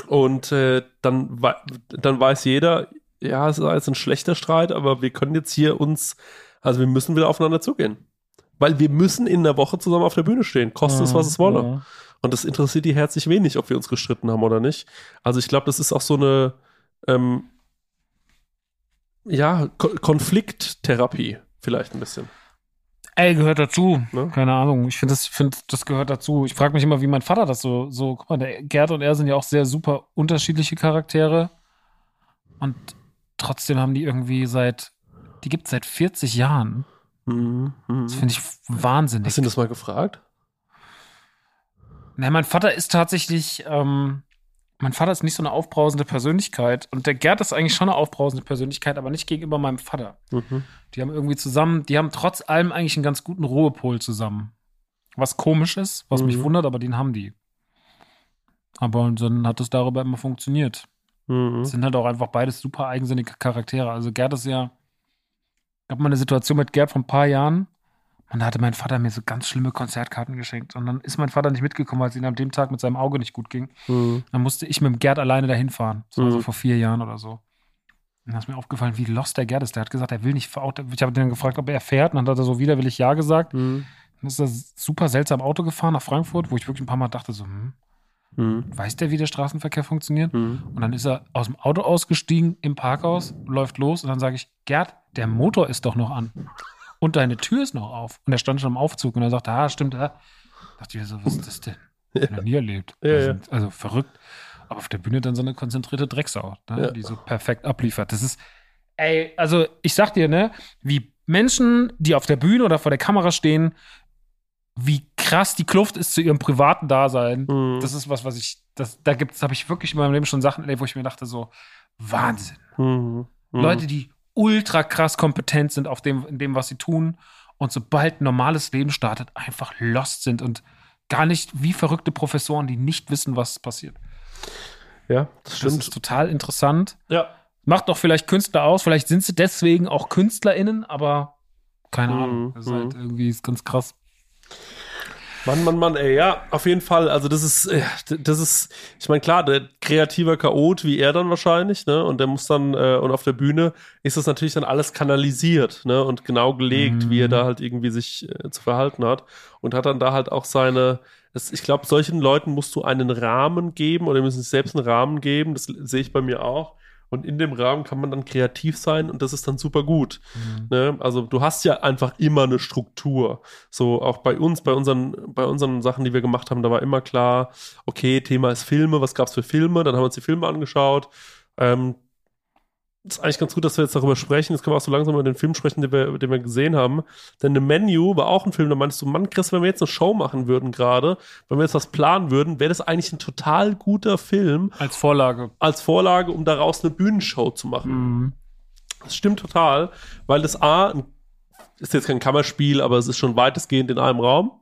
Speaker 2: und äh, dann, dann weiß jeder, ja, es ist jetzt ein schlechter Streit, aber wir können jetzt hier uns, also wir müssen wieder aufeinander zugehen. Weil wir müssen in der Woche zusammen auf der Bühne stehen, koste es, was es wolle.
Speaker 1: Mhm.
Speaker 2: Und das interessiert die herzlich wenig, ob wir uns gestritten haben oder nicht. Also ich glaube, das ist auch so eine ähm, ja, Ko Konflikttherapie vielleicht ein bisschen.
Speaker 1: Ey, gehört dazu.
Speaker 2: Ne?
Speaker 1: Keine Ahnung. Ich finde, das, find, das gehört dazu. Ich frage mich immer, wie mein Vater das so, so, guck mal, der Gerd und er sind ja auch sehr super unterschiedliche Charaktere. Und trotzdem haben die irgendwie seit, die gibt es seit 40 Jahren.
Speaker 2: Mhm. Mhm.
Speaker 1: Das finde ich wahnsinnig.
Speaker 2: Hast du das mal gefragt?
Speaker 1: Na, mein Vater ist tatsächlich, ähm, mein Vater ist nicht so eine aufbrausende Persönlichkeit. Und der Gerd ist eigentlich schon eine aufbrausende Persönlichkeit, aber nicht gegenüber meinem Vater.
Speaker 2: Mhm.
Speaker 1: Die haben irgendwie zusammen, die haben trotz allem eigentlich einen ganz guten Ruhepol zusammen. Was komisch ist, was mich
Speaker 2: Mhm.
Speaker 1: wundert, aber den haben die. Aber dann hat es darüber immer funktioniert.
Speaker 2: Mhm.
Speaker 1: Sind halt auch einfach beides super eigensinnige Charaktere. Also Gerd ist ja, ich habe mal eine Situation mit Gerd vor ein paar Jahren. Und da hatte mein Vater mir so ganz schlimme Konzertkarten geschenkt. Und dann ist mein Vater nicht mitgekommen, weil es ihm an dem Tag mit seinem Auge nicht gut ging.
Speaker 2: Mhm.
Speaker 1: Dann musste ich mit dem Gerd alleine dahin fahren. Das war so
Speaker 2: Mhm.
Speaker 1: vor vier Jahren oder so. Und dann ist mir aufgefallen, wie lost der Gerd ist. Der hat gesagt, er will nicht. Ich habe den gefragt, ob er fährt. Und dann hat er so widerwillig Ja gesagt.
Speaker 2: Mhm.
Speaker 1: Dann ist er super seltsam Auto gefahren nach Frankfurt, wo ich wirklich ein paar Mal dachte, so, hm,
Speaker 2: Mhm.
Speaker 1: weiß der, wie der Straßenverkehr funktioniert?
Speaker 2: Mhm.
Speaker 1: Und dann ist er aus dem Auto ausgestiegen im Parkhaus, läuft los und dann sage ich, Gerd, der Motor ist doch noch an. Und deine Tür ist noch auf. Und er stand schon im Aufzug und er sagte, ah, stimmt, ja. Dachte ich mir so, was ist das denn? [laughs]
Speaker 2: Ja.
Speaker 1: Noch nie erlebt.
Speaker 2: Ja,
Speaker 1: also,
Speaker 2: ja.
Speaker 1: also verrückt. Aber auf der Bühne dann so eine konzentrierte Drecksau, ne, die so perfekt abliefert. Das ist, ey, also ich sag dir, ne, wie Menschen, die auf der Bühne oder vor der Kamera stehen, wie krass die Kluft ist zu ihrem privaten Dasein.
Speaker 2: Mhm.
Speaker 1: Das ist was, was ich, das, da gibt's, habe ich wirklich in meinem Leben schon Sachen erlebt, wo ich mir dachte, so, Wahnsinn.
Speaker 2: Mhm. Mhm.
Speaker 1: Leute, die ultra krass kompetent sind auf dem, in dem, was sie tun und sobald ein normales Leben startet, einfach lost sind und gar nicht wie verrückte Professoren, die nicht wissen, was passiert.
Speaker 2: Ja, das
Speaker 1: Das
Speaker 2: stimmt.
Speaker 1: ist total interessant.
Speaker 2: ja.
Speaker 1: Macht doch vielleicht Künstler aus, vielleicht sind sie deswegen auch KünstlerInnen, aber keine
Speaker 2: Mhm,
Speaker 1: Ahnung. Das ist
Speaker 2: mhm.
Speaker 1: halt irgendwie ist ganz krass.
Speaker 2: Mann, Mann, Mann, ey, ja, auf jeden Fall. Also das ist, äh, das ist, ich meine, klar, der kreativer Chaot wie er dann wahrscheinlich, ne? Und der muss dann, äh, und auf der Bühne ist das natürlich dann alles kanalisiert, ne? Und genau gelegt,
Speaker 1: Mhm.
Speaker 2: wie er da halt irgendwie sich äh, zu verhalten hat. Und hat dann da halt auch seine, das, ich glaube, solchen Leuten musst du einen Rahmen geben oder müssen sich selbst einen Rahmen geben. Das sehe ich bei mir auch. Und in dem Rahmen kann man dann kreativ sein und das ist dann super gut. Ne? Also du hast ja einfach immer eine Struktur. So auch bei uns, bei unseren, bei unseren Sachen, die wir gemacht haben, da war immer klar, okay, Thema ist Filme, was gab's für Filme? Dann haben wir uns die Filme angeschaut. Ähm, ist eigentlich ganz gut, dass wir jetzt darüber sprechen. Jetzt können wir auch so langsam über den Film sprechen, den wir, den wir gesehen haben. Denn The Menu war auch ein Film, da meinst du, Mann, Chris, wenn wir jetzt eine Show machen würden gerade, wenn wir jetzt was planen würden, wäre das eigentlich ein total guter Film
Speaker 1: Als Vorlage.
Speaker 2: als Vorlage, um daraus eine Bühnenshow zu machen.
Speaker 1: Mhm.
Speaker 2: Das stimmt total, weil das A ist jetzt kein Kammerspiel, aber es ist schon weitestgehend in einem Raum.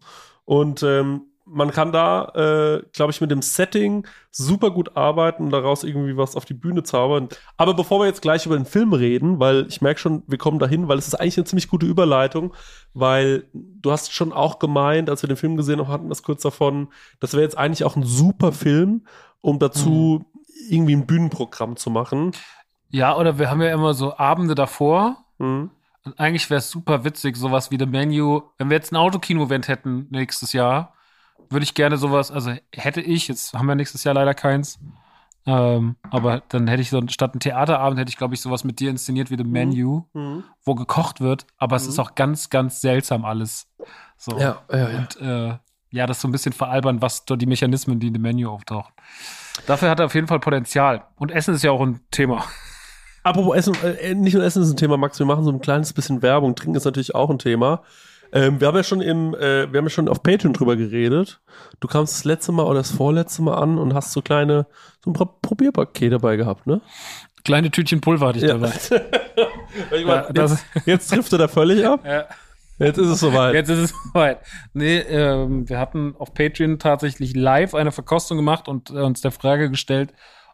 Speaker 2: Und ähm, man kann da, äh, glaube ich, mit dem Setting super gut arbeiten und daraus irgendwie was auf die Bühne zaubern. Aber bevor wir jetzt gleich über den Film reden, weil ich merke schon, wir kommen dahin, weil es ist eigentlich eine ziemlich gute Überleitung, weil du hast schon auch gemeint, als wir den Film gesehen haben, hatten das kurz davon, das wäre jetzt eigentlich auch ein super Film, um dazu irgendwie ein Bühnenprogramm zu machen.
Speaker 1: Ja, oder wir haben ja immer so Abende davor.
Speaker 2: Mhm.
Speaker 1: Und eigentlich wäre es super witzig, sowas wie The Menu. Wenn wir jetzt ein Autokino-Event hätten nächstes Jahr, würde ich gerne sowas, also hätte ich, jetzt haben wir nächstes Jahr leider keins, ähm, aber dann hätte ich so, statt ein Theaterabend hätte ich, glaube ich, sowas mit dir inszeniert wie The Menu,
Speaker 2: Mhm.
Speaker 1: wo gekocht wird, aber es ist auch ganz, ganz seltsam alles. So.
Speaker 2: Ja, ja, ja.
Speaker 1: Und äh, ja, das so ein bisschen veralbern, was dort die Mechanismen, die in dem Menü auftauchen. Dafür hat er auf jeden Fall Potenzial. Und Essen ist ja auch ein Thema.
Speaker 2: Apropos Essen, äh, nicht nur Essen ist ein Thema, Max, wir machen so ein kleines bisschen Werbung. Trinken ist natürlich auch ein Thema. Ähm, wir haben ja schon im, äh, wir haben ja schon auf Patreon drüber geredet. Du kamst das letzte Mal oder das vorletzte Mal an und hast so kleine, so ein Pro- Probierpaket dabei gehabt, ne?
Speaker 1: Kleine Tütchen Pulver hatte ich
Speaker 2: Ja.
Speaker 1: dabei. [laughs]
Speaker 2: Ich
Speaker 1: Ja,
Speaker 2: mein,
Speaker 1: das-
Speaker 2: jetzt, jetzt trifft er da völlig ab.
Speaker 1: Ja.
Speaker 2: Jetzt ist es soweit.
Speaker 1: Jetzt ist es [laughs] soweit. Nee, ähm, wir hatten auf Patreon tatsächlich live eine Verkostung gemacht und äh, uns der Frage gestellt,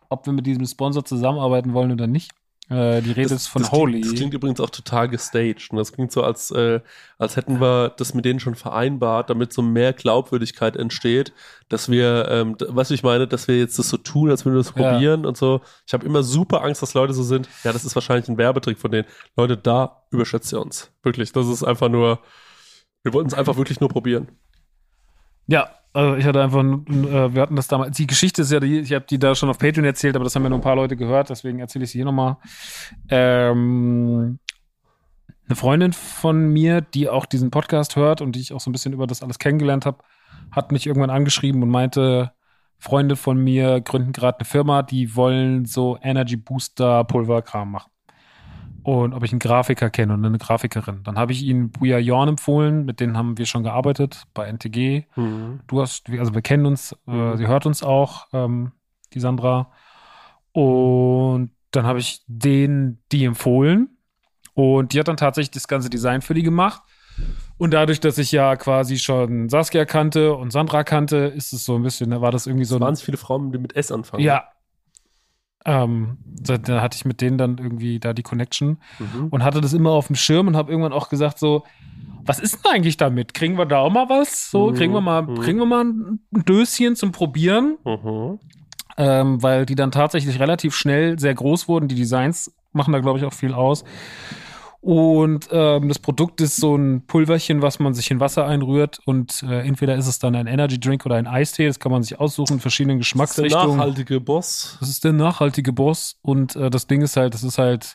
Speaker 1: ob wir mit diesem Sponsor zusammenarbeiten wollen oder nicht. Äh, die Rede ist von
Speaker 2: das
Speaker 1: Holy.
Speaker 2: Klingt, das klingt übrigens auch total gestaged. Und das klingt so, als, äh, als hätten wir das mit denen schon vereinbart, damit so mehr Glaubwürdigkeit entsteht, dass wir, ähm, du, ich meine, dass wir jetzt das so tun, als würden wir das
Speaker 1: Ja.
Speaker 2: probieren und so. Ich habe immer super Angst, dass Leute so sind. Ja, das ist wahrscheinlich ein Werbetrick von denen. Leute, da überschätzt ihr uns. Wirklich. Das ist einfach nur, wir wollten es einfach wirklich nur probieren.
Speaker 1: Ja, also ich hatte einfach, äh, wir hatten das damals, die Geschichte ist ja, die, ich habe die da schon auf Patreon erzählt, aber das haben ja nur ein paar Leute gehört, deswegen erzähle ich sie hier nochmal. Ähm, eine Freundin von mir, die auch diesen Podcast hört und die ich auch so ein bisschen über das alles kennengelernt habe, hat mich irgendwann angeschrieben und meinte, Freunde von mir gründen gerade eine Firma, die wollen so Energy Booster Pulverkram machen. Und ob ich einen Grafiker kenne und eine Grafikerin. Dann habe ich ihnen Buja Jorn empfohlen, mit denen haben wir schon gearbeitet bei NTG du hast, also wir kennen uns, äh,
Speaker 2: Mhm.
Speaker 1: sie hört uns auch, ähm, die Sandra. Und dann habe ich denen die empfohlen. Und die hat dann tatsächlich das ganze Design für die gemacht. Und dadurch, dass ich ja quasi schon Saskia kannte und Sandra kannte, ist es so ein bisschen, da war das irgendwie so ein.
Speaker 2: ganz viele Frauen, die mit S anfangen.
Speaker 1: Ja. Ähm, da, hatte ich mit denen dann irgendwie da die Connection
Speaker 2: Mhm.
Speaker 1: und hatte das immer auf dem Schirm und habe irgendwann auch gesagt so, was ist denn eigentlich damit? Kriegen wir da auch mal was? So,
Speaker 2: Mhm,
Speaker 1: kriegen wir mal,
Speaker 2: mhm.
Speaker 1: kriegen wir mal ein Döschen zum Probieren,
Speaker 2: Mhm.
Speaker 1: ähm, weil die dann tatsächlich relativ schnell sehr groß wurden. Die Designs machen da glaube ich auch viel aus. Und ähm, das Produkt ist so ein Pulverchen, was man sich in Wasser einrührt und äh, entweder ist es dann ein Energy Drink oder ein Eistee. Das kann man sich aussuchen in verschiedenen
Speaker 2: Das ist der
Speaker 1: Geschmacksrichtungen.
Speaker 2: nachhaltige Boss.
Speaker 1: Das ist der nachhaltige Boss und äh, das Ding ist halt, das ist halt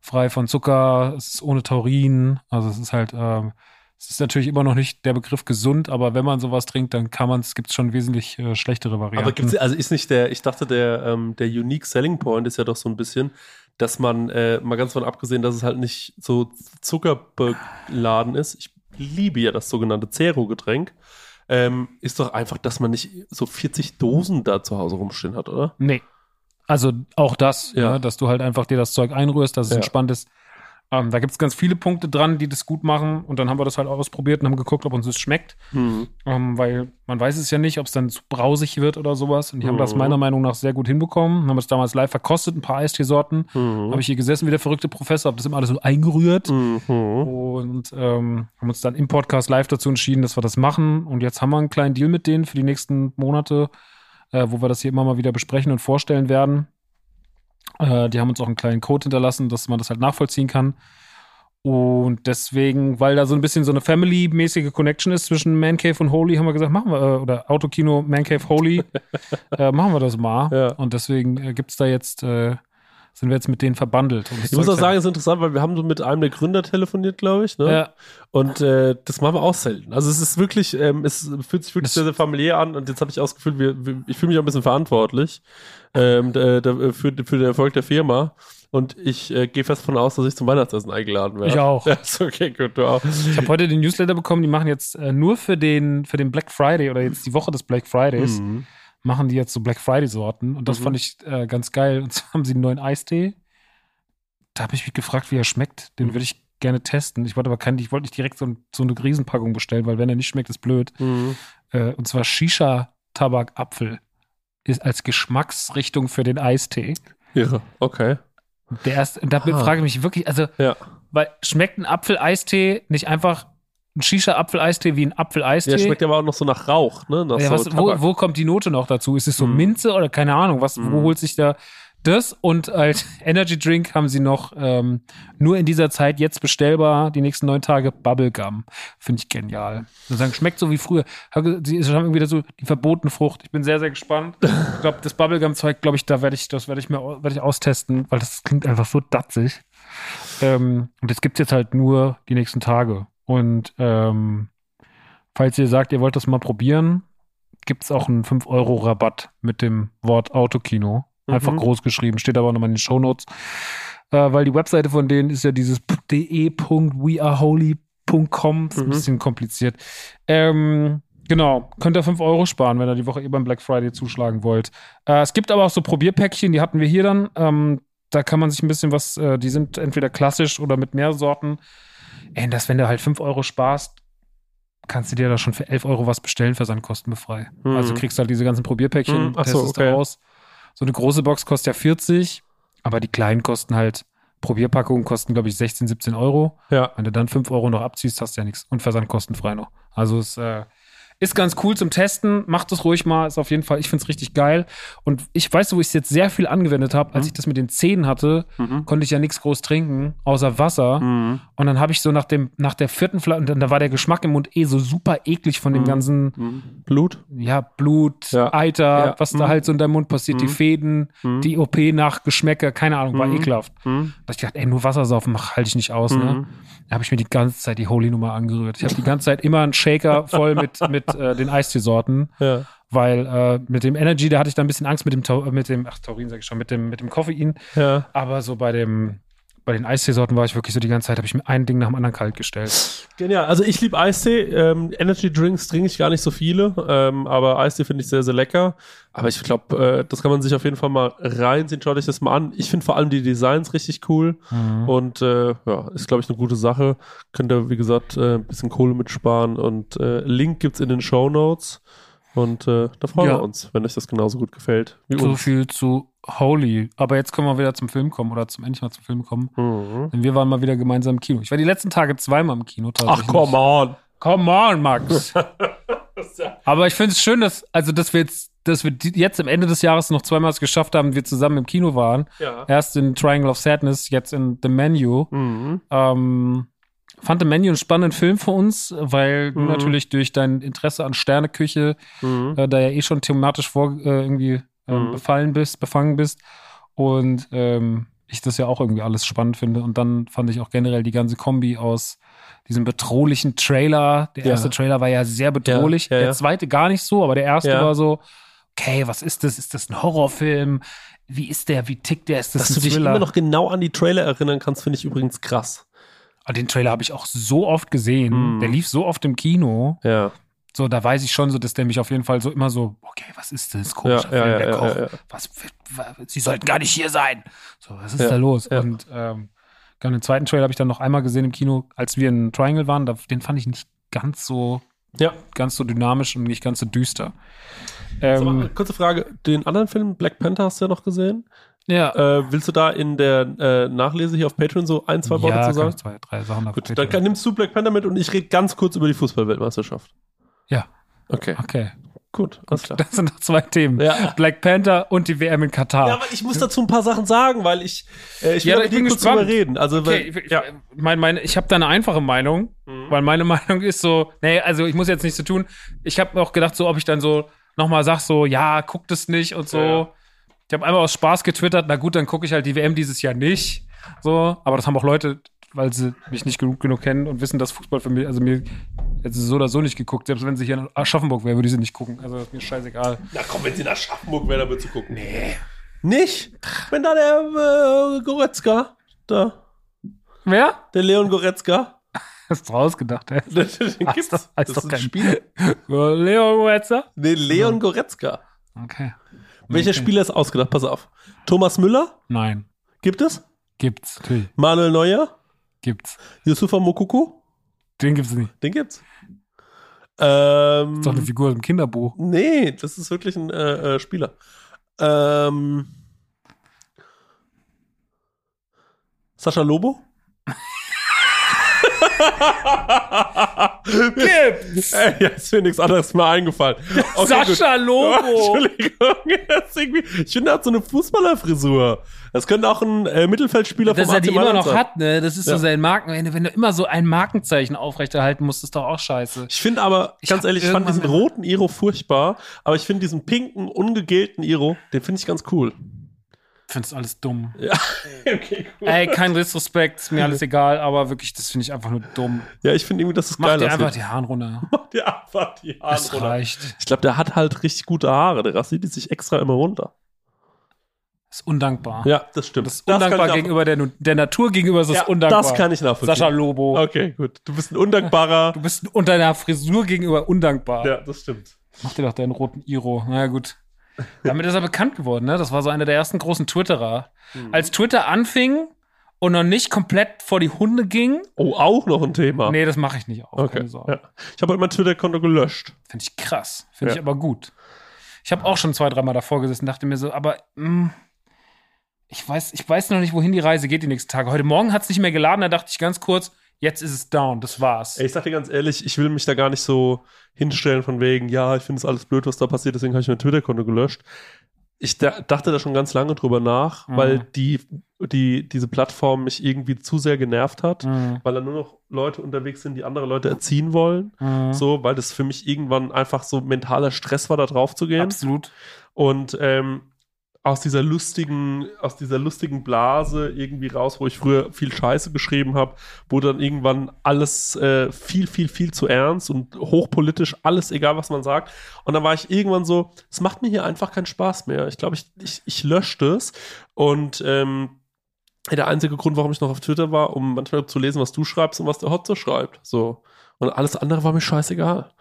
Speaker 1: frei von Zucker, es ist ohne Taurin, also es ist halt, ähm, es ist natürlich immer noch nicht der Begriff gesund, aber wenn man sowas trinkt, dann kann man es, gibt es schon wesentlich äh, schlechtere Varianten.
Speaker 2: Aber gibt's, also ist nicht der, ich dachte, der, ähm, der Unique Selling Point ist ja doch so ein bisschen, dass man, äh, mal ganz von abgesehen, dass es halt nicht so zuckerbeladen ist. Ich liebe ja das sogenannte Zero-Getränk. Ähm, ist doch einfach, dass man nicht so 40 Dosen da zu Hause rumstehen hat, oder?
Speaker 1: Nee. Also auch das,
Speaker 2: Ja.
Speaker 1: ja. dass du halt einfach dir das Zeug einrührst, dass es
Speaker 2: Ja.
Speaker 1: entspannt ist. Ähm, da gibt es ganz viele Punkte dran, die das gut machen. Und dann haben wir das halt ausprobiert und haben geguckt, ob uns das schmeckt.
Speaker 2: Hm.
Speaker 1: Ähm, weil man weiß es ja nicht, ob es dann zu brausig wird oder sowas. Und die haben das
Speaker 2: Mhm.
Speaker 1: meiner Meinung nach sehr gut hinbekommen. Haben es damals live verkostet, ein paar Eisteesorten.
Speaker 2: Mhm.
Speaker 1: Habe ich hier gesessen wie der verrückte Professor, habe das immer alles so eingerührt.
Speaker 2: Mhm.
Speaker 1: Und ähm, haben uns dann im Podcast live dazu entschieden, dass wir das machen. Und jetzt haben wir einen kleinen Deal mit denen für die nächsten Monate, äh, wo wir das hier immer mal wieder besprechen und vorstellen werden. Äh, die haben uns auch einen kleinen Code hinterlassen, dass man das halt nachvollziehen kann. Und deswegen, weil da so ein bisschen so eine Family-mäßige Connection ist zwischen Man Cave und Holy, haben wir gesagt, machen wir, äh, oder Autokino Man Cave Holy, [laughs] äh, machen wir das mal.
Speaker 2: Ja.
Speaker 1: Und deswegen äh, gibt's da jetzt, äh, sind wir jetzt mit denen verbandelt. Das
Speaker 2: Ich muss auch sagen, es ist interessant, weil wir haben so mit einem der Gründer telefoniert, glaube ich. Ne?
Speaker 1: ja,
Speaker 2: Und äh, das machen wir auch selten. Also es ist wirklich, ähm, es fühlt sich wirklich
Speaker 1: Das-
Speaker 2: sehr, sehr familiär an und jetzt habe ich auch das Gefühl, wir, wir, ich fühle mich auch ein bisschen verantwortlich ähm, da, da, für, für den Erfolg der Firma. Und ich äh, gehe fest davon aus, dass ich zum Weihnachtsessen eingeladen werde.
Speaker 1: Ich auch. [laughs]
Speaker 2: Ist okay, gut, du auch.
Speaker 1: Ich habe heute den Newsletter bekommen, die machen jetzt äh, nur für den, für den Black Friday oder jetzt die Woche des Black Fridays,
Speaker 2: Mhm.
Speaker 1: Machen die jetzt so Black Friday-Sorten und das
Speaker 2: Mhm.
Speaker 1: fand ich äh, ganz geil. Und zwar [laughs] haben sie einen neuen Eistee. Da habe ich mich gefragt, wie er schmeckt. Den
Speaker 2: Mhm.
Speaker 1: würde ich gerne testen. Ich wollte aber keinen, ich wollte nicht direkt so, ein, so eine Riesenpackung bestellen, weil wenn er nicht schmeckt, ist blöd.
Speaker 2: Mhm.
Speaker 1: Äh, und zwar Shisha-Tabak-Apfel ist als Geschmacksrichtung für den Eistee.
Speaker 2: Ja, okay.
Speaker 1: Der erste, und da
Speaker 2: Ah.
Speaker 1: frage ich mich wirklich, also
Speaker 2: Ja.
Speaker 1: Weil schmeckt ein Apfeleistee nicht einfach ein Shisha-Apfeleistee wie ein Apfeleistee?
Speaker 2: Der schmeckt aber auch noch so nach Rauch, ne? Nach
Speaker 1: ja,
Speaker 2: so
Speaker 1: was, wo, wo kommt die Note noch dazu? Ist es so
Speaker 2: Mhm.
Speaker 1: Minze oder keine Ahnung? Was,
Speaker 2: Mhm.
Speaker 1: Wo holt sich da das? Und als [laughs] Energy Drink haben sie noch ähm, nur in dieser Zeit jetzt bestellbar, die nächsten neun Tage, Bubblegum. Finde ich genial. Sie sagen, schmeckt so wie früher. Sie haben irgendwie wieder so die verbotene Frucht. Ich bin sehr, sehr gespannt. Ich glaube, das Bubblegum-Zeug, glaube ich, da werde ich, das werde ich mir werde ich austesten, weil das klingt einfach so datzig. Ähm, und das gibt's jetzt halt nur die nächsten Tage. Und ähm, falls ihr sagt, ihr wollt das mal probieren, gibt's auch einen 5-Euro-Rabatt mit dem Wort Autokino. Einfach
Speaker 2: Mhm.
Speaker 1: groß geschrieben, steht aber nochmal in den Shownotes. äh, weil die Webseite von denen ist ja dieses de.weareholy.com. Ist ein
Speaker 2: Mhm.
Speaker 1: bisschen kompliziert. Ähm, genau, könnt ihr 5 Euro sparen, wenn ihr die Woche eh beim Black Friday zuschlagen wollt. Äh, es gibt aber auch so Probierpäckchen, die hatten wir hier dann. Ähm, da kann man sich ein bisschen was, äh, die sind entweder klassisch oder mit mehr Sorten. Ey, das, wenn du halt 5 Euro sparst, kannst du dir da schon für 11 Euro was bestellen, versandkostenbefrei.
Speaker 2: Mhm.
Speaker 1: Also kriegst halt diese ganzen Probierpäckchen,
Speaker 2: Mhm, ach so,
Speaker 1: testest
Speaker 2: okay.
Speaker 1: da aus. So eine große Box kostet ja 40, aber die kleinen kosten halt, Probierpackungen kosten, glaube ich, 16, 17 Euro.
Speaker 2: Ja.
Speaker 1: Wenn du dann 5 Euro noch abziehst, hast du ja nichts. Und versandkostenfrei noch. Also es äh, ist ganz cool zum Testen. Macht es ruhig mal. Ist auf jeden Fall, ich finde es richtig geil. Und ich weiß, wo ich es jetzt sehr viel angewendet habe. Als
Speaker 2: Mhm.
Speaker 1: ich das mit den Zähnen hatte,
Speaker 2: Mhm.
Speaker 1: konnte ich ja nichts groß trinken, außer Wasser.
Speaker 2: Mhm.
Speaker 1: Und dann habe ich so nach dem, nach der vierten Flasche, und dann da war der Geschmack im Mund eh so super eklig von dem
Speaker 2: Mhm.
Speaker 1: ganzen,
Speaker 2: Mhm. Blut.
Speaker 1: ja, Blut,
Speaker 2: Ja.
Speaker 1: Eiter,
Speaker 2: Ja.
Speaker 1: was da
Speaker 2: Mhm.
Speaker 1: halt so in deinem Mund passiert, die. Fäden, die OP nach Geschmäcker, keine Ahnung, war ekelhaft.
Speaker 2: Mhm.
Speaker 1: Da ich gedacht, ey, nur Wasser saufen, mach, halte ich nicht aus, ne? Da habe ich mir die ganze Zeit die Holy-Nummer angerührt. Ich habe die ganze Zeit immer einen Shaker voll mit, mit äh, den Eistee-Sorten, [laughs]
Speaker 2: Ja.
Speaker 1: weil äh, mit dem Energy, da hatte ich da ein bisschen Angst mit dem, mit dem ach, Taurin sag ich schon, mit dem, mit dem Koffein.
Speaker 2: Ja.
Speaker 1: Aber so bei dem, bei den Eistee-Sorten war ich wirklich so die ganze Zeit, habe ich mir ein Ding nach dem anderen kalt gestellt.
Speaker 2: Genial. Also ich liebe Eistee. Ähm, Energy Drinks trinke ich gar nicht so viele, ähm, aber Eistee finde ich sehr, sehr lecker. Aber ich glaube, äh, das kann man sich auf jeden Fall mal reinziehen. Schaut euch das mal an. Ich finde vor allem die Designs richtig cool und äh, ja, ist glaube ich eine gute Sache. Könnt ihr, wie gesagt, äh, ein bisschen Kohle mitsparen und äh, Link gibt's in den Show Notes. Und äh, da freuen
Speaker 1: Ja.
Speaker 2: wir uns, wenn euch das genauso gut gefällt wie
Speaker 1: So
Speaker 2: uns.
Speaker 1: viel zu Holy. Aber jetzt können wir wieder zum Film kommen oder zum endlich mal zum Film kommen.
Speaker 2: Mhm.
Speaker 1: Denn wir waren mal wieder gemeinsam im Kino. Ich war die letzten Tage zweimal im Kino.
Speaker 2: Ach, come on.
Speaker 1: Come on, Max. [laughs] Aber ich finde es schön, dass, also, dass wir jetzt, dass wir jetzt am Ende des Jahres noch zweimal es geschafft haben, wir zusammen im Kino waren.
Speaker 2: Ja.
Speaker 1: Erst in Triangle of Sadness, jetzt in The Menu.
Speaker 2: Mhm.
Speaker 1: Ähm, fand The Menu einen spannenden Film für uns, weil du
Speaker 2: Mhm.
Speaker 1: natürlich durch dein Interesse an Sterneküche
Speaker 2: Mhm.
Speaker 1: äh, da ja eh schon thematisch vor äh, irgendwie ähm,
Speaker 2: Mhm.
Speaker 1: befallen bist, befangen bist. Und ähm, ich das ja auch irgendwie alles spannend finde. Und dann fand ich auch generell die ganze Kombi aus diesem bedrohlichen Trailer. Der
Speaker 2: Ja.
Speaker 1: erste Trailer war ja sehr bedrohlich.
Speaker 2: Ja, ja,
Speaker 1: der zweite gar nicht so, aber der erste war so, okay, was ist das? Ist das ein Horrorfilm? Wie ist der? Wie tickt der? Ist das
Speaker 2: Dass
Speaker 1: ein
Speaker 2: du dich
Speaker 1: Thriller?
Speaker 2: immer noch genau an die Trailer erinnern kannst, finde ich übrigens krass.
Speaker 1: Ah, Den Trailer habe ich auch so oft gesehen.
Speaker 2: Mhm.
Speaker 1: Der lief so oft im Kino.
Speaker 2: Ja.
Speaker 1: So, da weiß ich schon so, dass der mich auf jeden Fall so immer so, okay, was ist das? Komischer
Speaker 2: ja,
Speaker 1: Film,
Speaker 2: ja,
Speaker 1: der
Speaker 2: ja,
Speaker 1: Koch. Was, wa- sie sollten gar nicht hier sein. So, was ist da los? Und ähm, dann den zweiten Trailer habe ich dann noch einmal gesehen im Kino, als wir in Triangle waren. Den fand ich nicht ganz so,
Speaker 2: Ja.
Speaker 1: ganz so dynamisch und nicht ganz so düster. Ähm,
Speaker 2: mal, kurze Frage. Den anderen Film, Black Panther, hast du ja noch gesehen.
Speaker 1: Ja,
Speaker 2: Äh, willst du da in der äh, Nachlese hier auf Patreon so ein, zwei Worte
Speaker 1: ja,
Speaker 2: zu
Speaker 1: kann
Speaker 2: sagen?
Speaker 1: ich zwei, drei Sachen
Speaker 2: Gut,
Speaker 1: davon
Speaker 2: dann kann, nimmst du Black Panther mit und ich rede ganz kurz über die Fußballweltmeisterschaft.
Speaker 1: Ja.
Speaker 2: Okay,
Speaker 1: Okay,
Speaker 2: gut, alles klar. [laughs]
Speaker 1: das sind noch zwei Themen.
Speaker 2: Ja.
Speaker 1: Black Panther und die WM in Katar.
Speaker 2: Ja, aber ich muss dazu ein paar Sachen sagen, weil ich, äh, ich will
Speaker 1: Ja,
Speaker 2: mit
Speaker 1: ich
Speaker 2: dir
Speaker 1: bin
Speaker 2: kurz
Speaker 1: gespannt.
Speaker 2: drüber reden. Also,
Speaker 1: Okay,
Speaker 2: weil,
Speaker 1: ich,
Speaker 2: ja.
Speaker 1: mein, meine, ich habe da eine einfache Meinung,
Speaker 2: Mhm.
Speaker 1: weil meine [laughs] Meinung ist so, nee, also ich muss jetzt nichts zu tun. Ich habe auch gedacht, so ob ich dann so nochmal sag, so, ja, guckt es nicht und so.
Speaker 2: Ja.
Speaker 1: Ich habe einmal aus Spaß getwittert, na gut, dann gucke ich halt die WM dieses Jahr nicht. So, aber das haben auch Leute, weil sie mich nicht genug, genug kennen und wissen, dass Fußball für mich, also mir jetzt so oder so nicht geguckt. Selbst wenn sie hier in Aschaffenburg wäre, würde ich sie nicht gucken. Also ist mir scheißegal.
Speaker 2: Na komm, wenn sie nach Schaffenburg wäre, dann würdest du gucken. Nee. Nicht? Wenn da der äh, Goretzka, da,
Speaker 1: Wer?
Speaker 2: der Leon Goretzka, [laughs]
Speaker 1: Hast du rausgedacht, ey?
Speaker 2: den, gibt's.
Speaker 1: doch-
Speaker 2: das
Speaker 1: doch
Speaker 2: ist ein
Speaker 1: kein-
Speaker 2: Spieler.
Speaker 1: Leo Goetzer?
Speaker 2: Nee, Leon Goretzka.
Speaker 1: Okay.
Speaker 2: Welcher
Speaker 1: Okay.
Speaker 2: Spieler ist ausgedacht? Pass auf. Thomas Müller?
Speaker 1: Nein.
Speaker 2: Gibt es?
Speaker 1: Gibt's. Natürlich.
Speaker 2: Manuel Neuer?
Speaker 1: Gibt's.
Speaker 2: Yusufa Mokuku?
Speaker 1: Den gibt's nicht.
Speaker 2: Den gibt's. Ähm,
Speaker 1: ist doch eine Figur im Kinderbuch.
Speaker 2: nee, das ist wirklich ein äh, äh, Spieler. Ähm, Sascha Lobo? [laughs] [laughs]
Speaker 1: Gibt's!
Speaker 2: Ey, ja, ist mir nichts anderes mehr eingefallen. Okay, gut.
Speaker 1: Sascha Lobo! [laughs]
Speaker 2: Entschuldigung. Das ist irgendwie, ich finde, er hat so eine Fußballerfrisur. Das könnte auch ein äh, Mittelfeldspieler
Speaker 1: Dass
Speaker 2: vom
Speaker 1: er die immer noch
Speaker 2: sein.
Speaker 1: hat, ne? Das ist
Speaker 2: Ja.
Speaker 1: so sein Marken. Wenn du, immer so ein Markenzeichen aufrechterhalten musst, ist doch auch scheiße.
Speaker 2: Ich finde aber,
Speaker 1: Ich
Speaker 2: ganz ehrlich, ich fand diesen roten Iro furchtbar, aber ich finde diesen pinken, ungegelten Iro, den finde ich ganz cool.
Speaker 1: Ich finde das alles dumm.
Speaker 2: Ja, [laughs] okay, cool.
Speaker 1: Ey, kein Disrespekt, ist mir [laughs] alles egal, aber wirklich, das finde ich einfach nur dumm.
Speaker 2: Ja, ich finde irgendwie, dass es
Speaker 1: Mach
Speaker 2: geil
Speaker 1: dir einfach die Haare runter. [laughs]
Speaker 2: Mach dir einfach die Haare
Speaker 1: Das
Speaker 2: runter.
Speaker 1: reicht.
Speaker 2: Ich glaube, der hat halt richtig gute Haare. Der rasiert die sich extra immer runter.
Speaker 1: ist undankbar.
Speaker 2: Ja, das stimmt.
Speaker 1: Das ist
Speaker 2: kann
Speaker 1: undankbar gegenüber der, der Natur gegenüber ist es
Speaker 2: Ja,
Speaker 1: undankbar.
Speaker 2: das kann ich nachvollziehen.
Speaker 1: Sascha Lobo.
Speaker 2: Okay, gut. Du bist ein undankbarer.
Speaker 1: Du bist unter deiner Frisur gegenüber undankbar.
Speaker 2: ja, das stimmt.
Speaker 1: Mach dir doch deinen roten Iro. Na ja, gut. Damit ist er bekannt geworden, ne? Das war so einer der ersten großen Twitterer.
Speaker 2: Mhm.
Speaker 1: Als Twitter anfing und noch nicht komplett vor die Hunde ging,
Speaker 2: Oh, auch noch ein Thema.
Speaker 1: nee, das mache ich nicht auch.
Speaker 2: okay. Ja. Ich habe heute mein Twitter-Konto gelöscht.
Speaker 1: Finde ich krass. Finde
Speaker 2: Ja.
Speaker 1: ich aber gut. Ich habe auch schon zwei, dreimal davor gesessen und dachte mir so, aber mh, ich, weiß, ich weiß noch nicht, wohin die Reise geht die nächsten Tage. Heute Morgen hat es nicht mehr geladen, da dachte ich ganz kurz, jetzt ist es down, das war's.
Speaker 2: Ey, ich sag dir ganz ehrlich, ich will mich da gar nicht so hinstellen von wegen, ja, ich finde es alles blöd, was da passiert, deswegen habe ich mein Twitter-Konto gelöscht. Ich da, dachte da schon ganz lange drüber nach,
Speaker 1: Mhm.
Speaker 2: weil die, die, diese Plattform mich irgendwie zu sehr genervt hat,
Speaker 1: Mhm.
Speaker 2: weil da nur noch Leute unterwegs sind, die andere Leute erziehen wollen.
Speaker 1: Mhm.
Speaker 2: So, weil das für mich irgendwann einfach so mentaler Stress war, da drauf zu gehen.
Speaker 1: Absolut.
Speaker 2: Und ähm, aus dieser lustigen, aus dieser lustigen Blase irgendwie raus, wo ich früher viel Scheiße geschrieben habe, wurde dann irgendwann alles äh, viel, viel, viel zu ernst und hochpolitisch, alles egal, was man sagt. Und dann war ich irgendwann so, es macht mir hier einfach keinen Spaß mehr. Ich glaube, ich, ich, ich lösche das. Und ähm, der einzige Grund, warum ich noch auf Twitter war, um manchmal zu lesen, was du schreibst und was der Hotzo schreibt. So. Und alles andere war mir scheißegal.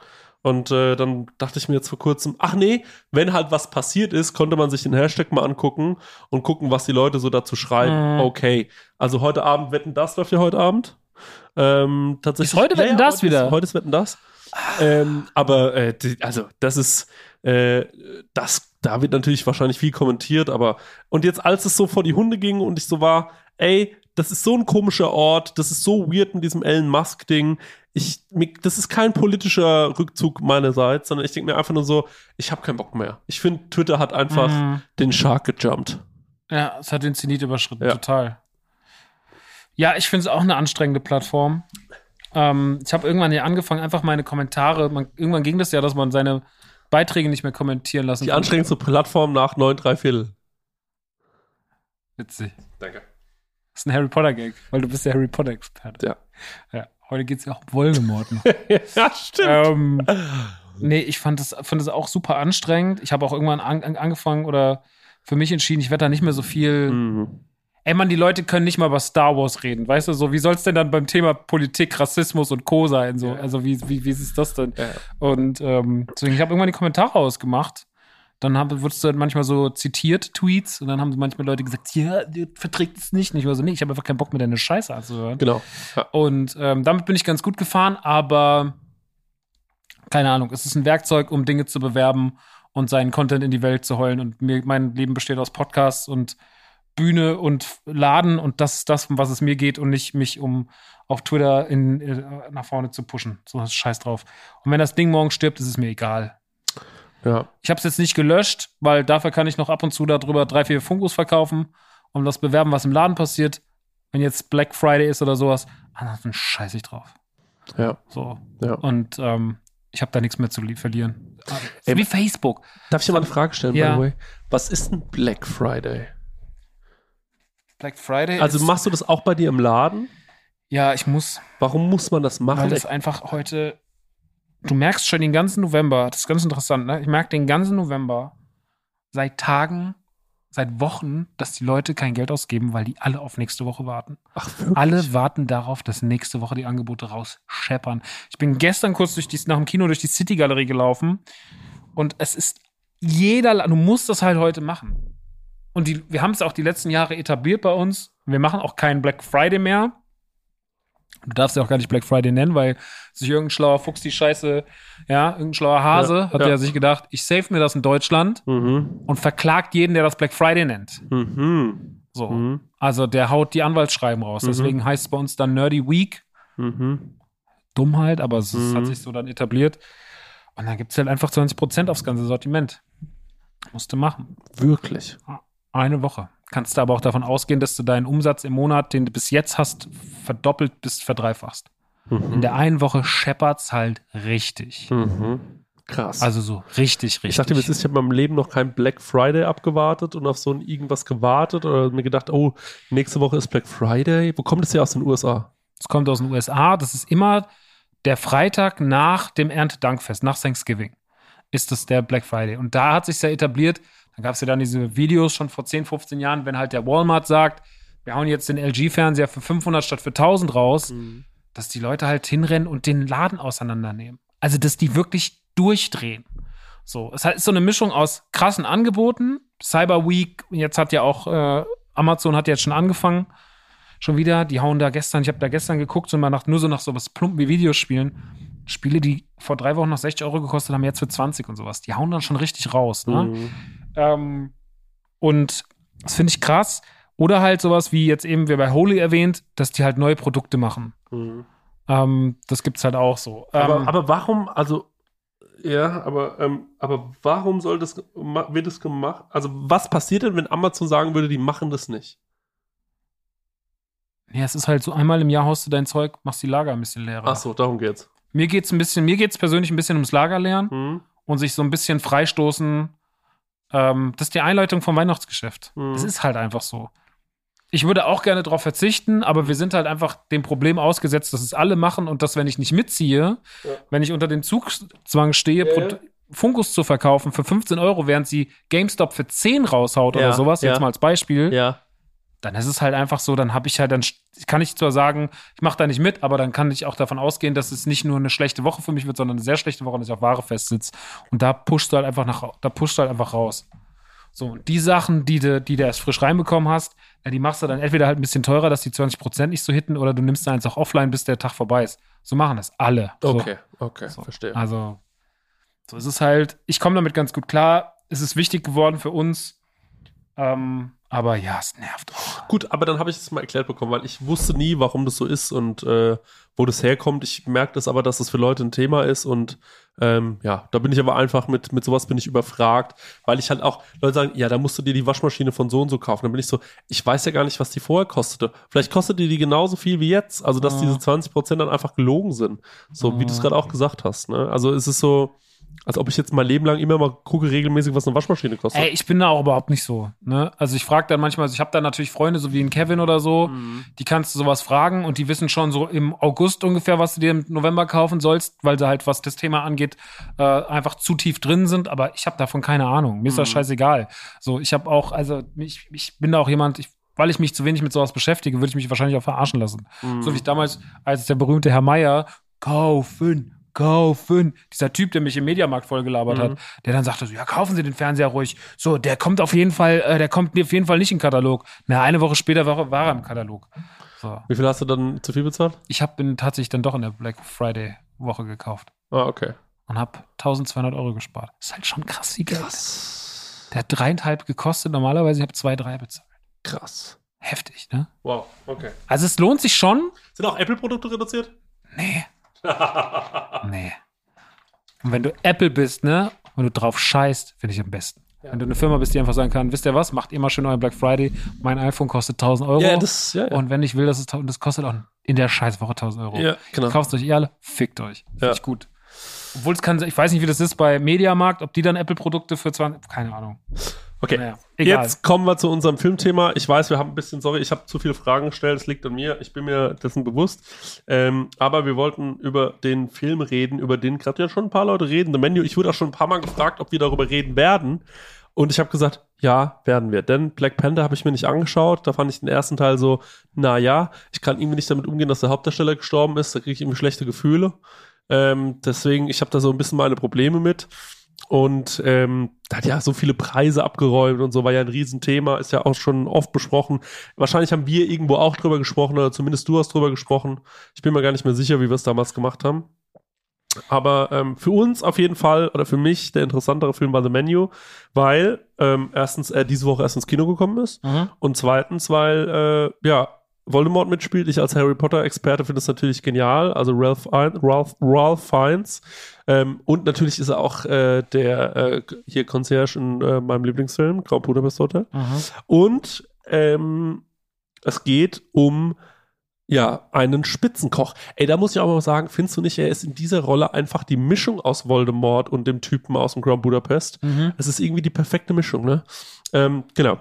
Speaker 2: Und äh, dann dachte ich mir jetzt vor kurzem, ach nee, wenn halt was passiert ist, konnte man sich den Hashtag mal angucken und gucken, was die Leute so dazu schreiben.
Speaker 1: Mhm.
Speaker 2: Okay. Also heute Abend wetten das läuft ja heute Abend. Ähm, tatsächlich.
Speaker 1: Ist heute Wetten, das
Speaker 2: heute
Speaker 1: wieder?
Speaker 2: Ist, heute ist wetten das. Ähm, aber äh, die, also das ist äh, das, da wird natürlich wahrscheinlich viel kommentiert, aber und jetzt als es so vor die Hunde ging und ich so war, ey, das ist so ein komischer Ort, das ist so weird mit diesem Elon Musk Ding. Ich, das ist kein politischer Rückzug meinerseits, sondern ich denke mir einfach nur so, ich habe keinen Bock mehr. Ich finde, Twitter hat einfach
Speaker 1: Mhm.
Speaker 2: den Shark gejumpt.
Speaker 1: Ja, es hat den Zenit überschritten,
Speaker 2: Ja.
Speaker 1: total. Ja, ich finde es auch eine anstrengende Plattform. Ähm, ich habe irgendwann hier angefangen, einfach meine Kommentare, man, irgendwann ging das ja, dass man seine Beiträge nicht mehr kommentieren lassen
Speaker 2: Die anstrengendste Plattform nach 9 3 Viertel.
Speaker 1: Witzig.
Speaker 2: Danke.
Speaker 1: Das ist ein Harry Potter-Gag, weil du bist der Harry Potter-Experte.
Speaker 2: Ja.
Speaker 1: ja. Heute geht es ja auch um Voldemort. noch. [laughs]
Speaker 2: ja, stimmt.
Speaker 1: ähm, nee, ich fand das, fand das auch super anstrengend. Ich habe auch irgendwann an, an, angefangen oder für mich entschieden, ich werde da nicht mehr so viel.
Speaker 2: Mhm.
Speaker 1: Ey, Mann, die Leute können nicht mal über Star Wars reden. Weißt du, so, wie soll es denn dann beim Thema Politik, Rassismus und Co. sein? So?
Speaker 2: Ja.
Speaker 1: Also, wie, wie, wie ist das denn?
Speaker 2: Ja.
Speaker 1: Und ähm, deswegen, ich habe irgendwann die Kommentare ausgemacht. Dann wurdest du halt manchmal so zitiert, Tweets, und dann haben manchmal Leute gesagt, ja, der verträgt es nicht. Und ich war so, nee, ich habe einfach keinen Bock, mir deine Scheiße anzuhören.
Speaker 2: Genau. Ja.
Speaker 1: Und ähm, damit bin ich ganz gut gefahren, aber keine Ahnung, es ist ein Werkzeug, um Dinge zu bewerben und seinen Content in die Welt zu heulen. Und mir, mein Leben besteht aus Podcasts und Bühne und Laden und das ist das, um was es mir geht und nicht mich um auf Twitter in, äh, nach vorne zu pushen. So scheiß drauf. Und wenn das Ding morgen stirbt, ist es mir egal.
Speaker 2: Ja.
Speaker 1: Ich habe es jetzt nicht gelöscht, weil dafür kann ich noch ab und zu darüber drei, vier Funkos verkaufen und das bewerben, was im Laden passiert. Wenn jetzt Black Friday ist oder sowas, ansonsten scheiße ich drauf.
Speaker 2: Ja.
Speaker 1: So.
Speaker 2: Ja.
Speaker 1: Und ähm, ich habe da nichts mehr zu li- verlieren.
Speaker 2: Ey,
Speaker 1: Wie Facebook.
Speaker 2: Darf ich dir mal eine Frage stellen,
Speaker 1: Ja.
Speaker 2: by the way? Was ist ein Black Friday?
Speaker 1: Black Friday.
Speaker 2: Also
Speaker 1: ist,
Speaker 2: machst du das auch bei dir im Laden?
Speaker 1: ja, ich muss,
Speaker 2: Warum muss man das machen?
Speaker 1: weil das einfach heute. Du merkst schon den ganzen November, das ist ganz interessant, ne? Ich merke den ganzen November seit Tagen, seit Wochen, dass die Leute kein Geld ausgeben, weil die alle auf nächste Woche warten.
Speaker 2: Ach, wirklich?
Speaker 1: Alle warten darauf, dass nächste Woche die Angebote rausscheppern. Ich bin gestern kurz durch die, nach dem Kino durch die City Galerie gelaufen und es ist jeder, du musst das halt heute machen. Und die, wir haben es auch die letzten Jahre etabliert bei uns. Wir machen auch keinen Black Friday mehr. Du darfst ja auch gar nicht Black Friday nennen, weil sich irgendein schlauer Fuchs die Scheiße, ja, irgendein schlauer Hase
Speaker 2: Ja,
Speaker 1: hat
Speaker 2: ja.
Speaker 1: ja sich gedacht, ich save mir das in Deutschland
Speaker 2: Mhm.
Speaker 1: und verklagt jeden, der das Black Friday nennt.
Speaker 2: Mhm.
Speaker 1: So.
Speaker 2: Mhm.
Speaker 1: Also der haut die Anwaltsschreiben raus.
Speaker 2: Mhm.
Speaker 1: Deswegen heißt es bei uns dann Nerdy Week.
Speaker 2: Mhm.
Speaker 1: Dummheit, aber es
Speaker 2: Mhm.
Speaker 1: hat sich so dann etabliert. Und dann gibt es halt einfach 20% aufs ganze Sortiment. Musst du machen.
Speaker 2: Wirklich.
Speaker 1: Eine Woche. Kannst du aber auch davon ausgehen, dass du deinen Umsatz im Monat, den du bis jetzt hast, verdoppelt bis verdreifachst.
Speaker 2: Mhm.
Speaker 1: In der einen Woche scheppert's halt richtig.
Speaker 2: Mhm. Krass.
Speaker 1: Also so richtig, richtig.
Speaker 2: ich sagte mir, es ist, ich habe in meinem Leben noch kein Black Friday abgewartet und auf so ein irgendwas gewartet oder mir gedacht, oh, nächste Woche ist Black Friday. Wo kommt das ja aus den USA?
Speaker 1: Es kommt aus den USA. Das ist immer der Freitag nach dem Erntedankfest, nach Thanksgiving. Ist das der Black Friday. Und da hat sich ja etabliert, da gab es ja dann diese Videos schon vor 10, 15 Jahren, wenn halt der Walmart sagt, wir hauen jetzt den LG-Fernseher für 500 statt für 1000 raus,
Speaker 2: Mhm.
Speaker 1: dass die Leute halt hinrennen und den Laden auseinandernehmen. Also, dass die wirklich durchdrehen. So, es ist so eine Mischung aus krassen Angeboten, Cyber Week, jetzt hat ja auch äh, Amazon hat jetzt schon angefangen, schon wieder, die hauen da gestern, ich habe da gestern geguckt und mal nach, nur so nach sowas plumpen wie Videospielen, Spiele, die vor drei Wochen noch 60 Euro gekostet haben, jetzt für 20 und sowas, die hauen dann schon richtig raus, ne?
Speaker 2: Mhm.
Speaker 1: Ähm, und das finde ich krass. Oder halt sowas wie jetzt eben wir bei Holy erwähnt, dass die halt neue Produkte machen.
Speaker 2: Mhm.
Speaker 1: Ähm, das gibt's halt auch so. Ähm,
Speaker 2: Aber, aber warum, also, ja, aber, ähm, aber warum soll das, wird das gemacht? Also, was passiert denn, wenn Amazon sagen würde, die machen das nicht?
Speaker 1: ja, es ist halt so einmal im Jahr haust du dein Zeug, machst die Lager ein bisschen leerer.
Speaker 2: Ach so, darum geht's.
Speaker 1: Mir geht's ein bisschen, mir geht's persönlich ein bisschen ums Lager leeren
Speaker 2: Mhm.
Speaker 1: und sich so ein bisschen freistoßen. Ähm, das ist die Einleitung vom Weihnachtsgeschäft.
Speaker 2: Mhm.
Speaker 1: Das ist halt einfach so. Ich würde auch gerne darauf verzichten, aber wir sind halt einfach dem Problem ausgesetzt, dass es alle machen und dass, wenn ich nicht mitziehe,
Speaker 2: Ja.
Speaker 1: wenn ich unter dem Zugzwang stehe,
Speaker 2: Ja,
Speaker 1: Pro-
Speaker 2: ja.
Speaker 1: Funkus zu verkaufen für 15 Euro, während sie GameStop für 10 raushaut
Speaker 2: Ja,
Speaker 1: oder sowas,
Speaker 2: ja.
Speaker 1: jetzt mal als Beispiel,
Speaker 2: Ja.
Speaker 1: Dann ist es halt einfach so, dann habe ich halt, dann kann ich zwar sagen, ich mache da nicht mit, aber dann kann ich auch davon ausgehen, dass es nicht nur eine schlechte Woche für mich wird, sondern eine sehr schlechte Woche, dass ich auf Ware festsitze. Und da pusht du halt einfach nach, da pusht du halt einfach raus. So, und die Sachen, die du, die du erst frisch reinbekommen hast, ja, die machst du dann entweder halt ein bisschen teurer, dass die 20% nicht so hitten, oder du nimmst eins auch offline, bis der Tag vorbei ist. So machen das alle. So.
Speaker 2: Okay, okay,
Speaker 1: So.
Speaker 2: verstehe.
Speaker 1: Also, so ist es halt. Ich komme damit ganz gut klar. Es ist wichtig geworden für uns. Ähm, aber ja, es nervt auch.
Speaker 2: Gut, aber dann habe ich es mal erklärt bekommen, weil ich wusste nie, warum das so ist und äh, wo das herkommt. Ich merke das aber, dass das für Leute ein Thema ist und ähm, ja, da bin ich aber einfach mit, mit sowas bin ich überfragt, weil ich halt auch, Leute sagen, ja, da musst du dir die Waschmaschine von so und so kaufen. Dann bin ich so, ich weiß ja gar nicht, was die vorher kostete. Vielleicht kostet die die genauso viel wie jetzt. Also, dass
Speaker 1: Ja.
Speaker 2: diese 20% dann einfach gelogen sind. So, wie du es gerade auch gesagt hast. Ne? Also, es ist so, als ob ich jetzt mein Leben lang immer mal gucke regelmäßig, was eine Waschmaschine kostet.
Speaker 1: Ey, ich bin da auch überhaupt nicht so. Ne? Also ich frage dann manchmal, also ich habe da natürlich Freunde, so wie ein Kevin oder so,
Speaker 2: Mhm.
Speaker 1: die kannst du sowas fragen und die wissen schon so im August ungefähr, was du dir im November kaufen sollst, weil sie halt, was das Thema angeht, äh, einfach zu tief drin sind. Aber ich habe davon keine Ahnung. Mir ist das
Speaker 2: Mhm.
Speaker 1: scheißegal. So, ich habe auch, also ich, ich bin da auch jemand, ich, weil ich mich zu wenig mit sowas beschäftige, würde ich mich wahrscheinlich auch verarschen lassen.
Speaker 2: Mhm.
Speaker 1: So wie ich damals, als der berühmte Herr Meier kaufen, kaufen, dieser Typ, der mich im Mediamarkt vollgelabert
Speaker 2: Mhm.
Speaker 1: hat, der dann sagte so, ja, kaufen Sie den Fernseher ruhig. So, der kommt auf jeden Fall, äh, der kommt auf jeden Fall nicht in den Katalog. Na, eine Woche später war, war er im Katalog. So.
Speaker 2: Wie viel hast du dann zu viel bezahlt?
Speaker 1: Ich habe ihn tatsächlich dann doch in der Black Friday Woche gekauft
Speaker 2: Ah, okay.
Speaker 1: und habe 1200 Euro gespart. Das ist halt schon krass wie Geld. Der hat dreieinhalb gekostet, normalerweise ich habe zwei, drei bezahlt.
Speaker 2: Krass.
Speaker 1: Heftig, ne?
Speaker 2: Wow, okay.
Speaker 1: Also es lohnt sich schon.
Speaker 2: Sind auch Apple-Produkte reduziert?
Speaker 1: Nee. [laughs] nee. Und wenn du Apple bist, ne, und du drauf scheißt, finde ich am besten. Wenn du eine Firma bist, die einfach sagen kann, wisst ihr was, macht ihr mal schön euren Black Friday, mein iPhone kostet 1000 Euro.
Speaker 2: Ja, das, ja, ja.
Speaker 1: und wenn ich will, dass es, und das kostet auch in der Scheißwoche 1000 Euro.
Speaker 2: ja genau.
Speaker 1: Kauft euch eh alle, fickt euch. Finde
Speaker 2: Ja.
Speaker 1: ich gut. Obwohl es kann, ich weiß nicht, wie das ist bei Mediamarkt, ob die dann Apple-Produkte für 20, keine Ahnung.
Speaker 2: Okay,
Speaker 1: Naja,
Speaker 2: jetzt kommen wir zu unserem Filmthema. Ich weiß, wir haben ein bisschen, sorry, ich habe zu viele Fragen gestellt, es liegt an mir, ich bin mir dessen bewusst. Ähm, aber wir wollten über den Film reden, über den gerade ja schon ein paar Leute reden. The Menu, ich wurde auch schon ein paar Mal gefragt, ob wir darüber reden werden. Und ich habe gesagt, ja, werden wir. Denn Black Panther habe ich mir nicht angeschaut. Da fand ich den ersten Teil so, na ja, ich kann irgendwie nicht damit umgehen, dass der Hauptdarsteller gestorben ist. Da kriege ich irgendwie schlechte Gefühle. Ähm, deswegen, ich habe da so ein bisschen meine Probleme mit. Und ähm, da hat ja so viele Preise abgeräumt und so war ja ein Riesenthema, ist ja auch schon oft besprochen. Wahrscheinlich haben wir irgendwo auch drüber gesprochen oder zumindest du hast drüber gesprochen. Ich bin mir gar nicht mehr sicher, wie wir es damals gemacht haben. Aber ähm, für uns auf jeden Fall oder für mich der interessantere Film war The Menu, weil ähm, erstens er diese Woche erst ins Kino gekommen ist
Speaker 1: Mhm.
Speaker 2: und zweitens, weil äh, ja Voldemort mitspielt. Ich als Harry Potter Experte finde es natürlich genial. Also Ralph, Ralph, Ralph Fiennes ähm, und natürlich ist er auch äh, der äh, hier Concierge in äh, meinem Lieblingsfilm Grand Budapest Hotel. Und ähm, es geht um ja, einen Spitzenkoch. Ey, da muss ich auch mal sagen, findest du nicht, er ist in dieser Rolle einfach die Mischung aus Voldemort und dem Typen aus dem Grand Budapest?
Speaker 1: Mhm.
Speaker 2: Es ist irgendwie die perfekte Mischung, ne? Ähm, genau.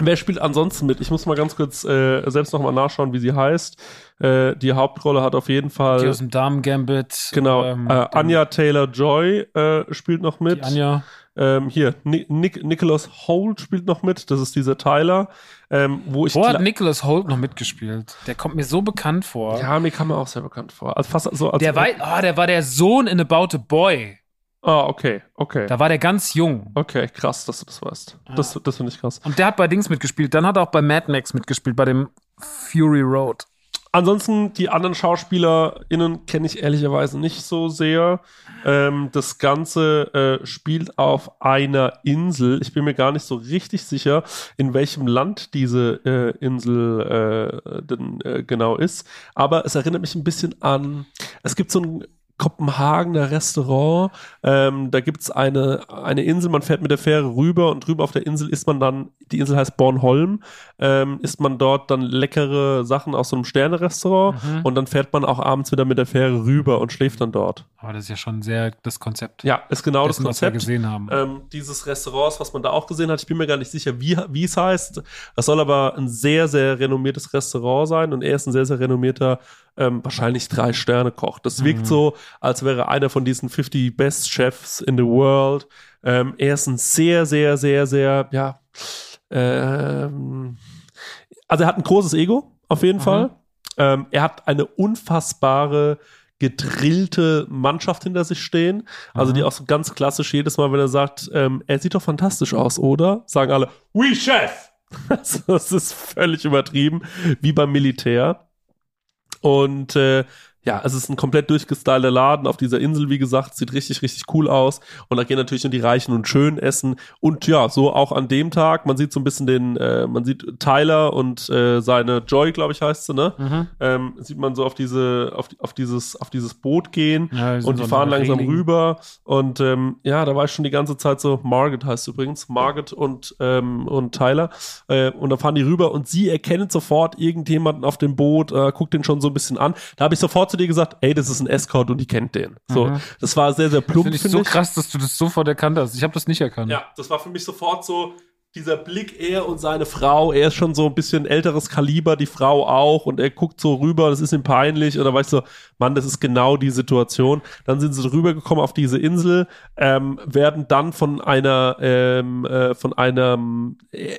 Speaker 2: Wer spielt ansonsten mit? Ich muss mal ganz kurz äh, selbst noch mal nachschauen, wie sie heißt. Äh, die Hauptrolle hat auf jeden Fall.
Speaker 1: Die aus dem Damen-Gambit.
Speaker 2: Genau.
Speaker 1: ähm,
Speaker 2: äh, Anya Taylor Joy äh, spielt noch mit.
Speaker 1: Die Anja.
Speaker 2: Ähm, hier, Ni Nick Nicholas Holt spielt noch mit. Das ist dieser Tyler. Ähm, wo ich
Speaker 1: Wo hat Nicholas Holt noch mitgespielt? Der kommt mir so bekannt vor.
Speaker 2: Ja, mir kam er auch sehr bekannt vor. Also fast so als
Speaker 1: der, war, oh, der war der Sohn in About a Boy.
Speaker 2: Ah, okay, okay.
Speaker 1: Da war der ganz jung.
Speaker 2: Okay, krass, dass du das weißt. Das, das finde ich krass.
Speaker 1: Und der hat bei Dings mitgespielt. Dann hat er auch bei Mad Max mitgespielt, bei dem Fury Road.
Speaker 2: Ansonsten, die anderen SchauspielerInnen kenne ich ehrlicherweise nicht so sehr. Ähm, das Ganze äh, spielt auf einer Insel. Ich bin mir gar nicht so richtig sicher, in welchem Land diese äh, Insel äh, denn äh, genau ist. Aber es erinnert mich ein bisschen an, es gibt so ein Kopenhagener Restaurant. Ähm, da gibt's eine, eine Insel, man fährt mit der Fähre rüber und drüben auf der Insel isst man dann, die Insel heißt Bornholm, ähm, isst man dort dann leckere Sachen aus so einem Sterne-Restaurant
Speaker 1: Mhm.
Speaker 2: und dann fährt man auch abends wieder mit der Fähre rüber und schläft dann dort.
Speaker 1: Aber das ist ja schon sehr das Konzept.
Speaker 2: Ja, ist genau
Speaker 1: dessen,
Speaker 2: das
Speaker 1: was wir
Speaker 2: Konzept.
Speaker 1: gesehen haben.
Speaker 2: Ähm, dieses Restaurants, was man da auch gesehen hat, ich bin mir gar nicht sicher, wie, wie es heißt. Das soll aber ein sehr, sehr renommiertes Restaurant sein und er ist ein sehr, sehr renommierter, ähm, wahrscheinlich Drei-Sterne-Koch. Das wirkt
Speaker 1: Mhm.
Speaker 2: so, als wäre einer von diesen 50 Best Chefs in the World. Ähm, er ist ein sehr, sehr, sehr, sehr, ja, ähm, also er hat ein großes Ego, auf jeden
Speaker 1: Mhm.
Speaker 2: Fall. Ähm, er hat eine unfassbare gedrillte Mannschaft hinter sich stehen. Also
Speaker 1: Mhm.
Speaker 2: die auch so ganz klassisch jedes Mal, wenn er sagt, ähm, er sieht doch fantastisch aus, oder? Sagen alle, oui, Chef! Also, [laughs] das ist völlig übertrieben, wie beim Militär. Und äh, ja, es ist ein komplett durchgestylter Laden auf dieser Insel, wie gesagt, sieht richtig, richtig cool aus. Und da gehen natürlich nur die Reichen und Schönen essen. Und ja, so auch an dem Tag, man sieht so ein bisschen den, äh, man sieht Tyler und äh, seine Joy, glaube ich, heißt sie, ne?
Speaker 1: Mhm.
Speaker 2: Ähm, sieht man so auf diese, auf, die- auf dieses, auf dieses Boot gehen.
Speaker 1: Ja, sind
Speaker 2: Und
Speaker 1: so
Speaker 2: die fahren langsam
Speaker 1: Reling.
Speaker 2: rüber. Und ähm, ja, da war ich schon die ganze Zeit so, Margaret heißt übrigens, Margaret und, ähm, und Tyler. Äh, und da fahren die rüber und sie erkennt sofort irgendjemanden auf dem Boot, äh, guckt den schon so ein bisschen an. Da habe ich sofort zu dir gesagt, ey, das ist ein Escort und die kennt den. So,
Speaker 1: Mhm.
Speaker 2: das war sehr, sehr plump,
Speaker 1: Finde ich
Speaker 2: finde
Speaker 1: so
Speaker 2: ich.
Speaker 1: krass, dass du das sofort erkannt hast. Ich habe das nicht erkannt.
Speaker 2: Ja, das war für mich sofort so dieser Blick, er und seine Frau, er ist schon so ein bisschen älteres Kaliber, die Frau auch und er guckt so rüber, das ist ihm peinlich und da war ich so, Mann, das ist genau die Situation. Dann sind sie rübergekommen auf diese Insel, ähm, werden dann von einer, ähm, äh, von einem, äh,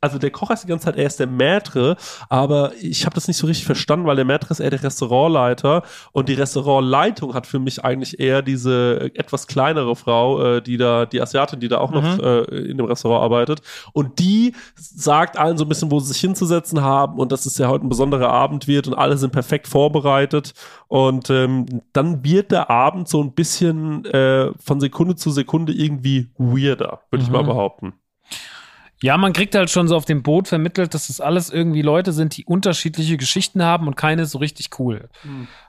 Speaker 2: also der Koch heißt die ganze Zeit, er ist der Maître, aber ich habe das nicht so richtig verstanden, weil der Maître ist eher der Restaurantleiter und die Restaurantleitung hat für mich eigentlich eher diese etwas kleinere Frau, äh, die da, die Asiatin, die da auch noch
Speaker 1: Mhm.
Speaker 2: äh, in dem Restaurant arbeitet und die sagt allen so ein bisschen, wo sie sich hinzusetzen haben und dass es ja heute ein besonderer Abend wird und alle sind perfekt vorbereitet und ähm, dann wird der Abend so ein bisschen äh, von Sekunde zu Sekunde irgendwie weirder, würde ich
Speaker 1: Mhm.
Speaker 2: mal behaupten.
Speaker 1: Ja, man kriegt halt schon so auf dem Boot vermittelt, dass das alles irgendwie Leute sind, die unterschiedliche Geschichten haben und keine ist so richtig cool.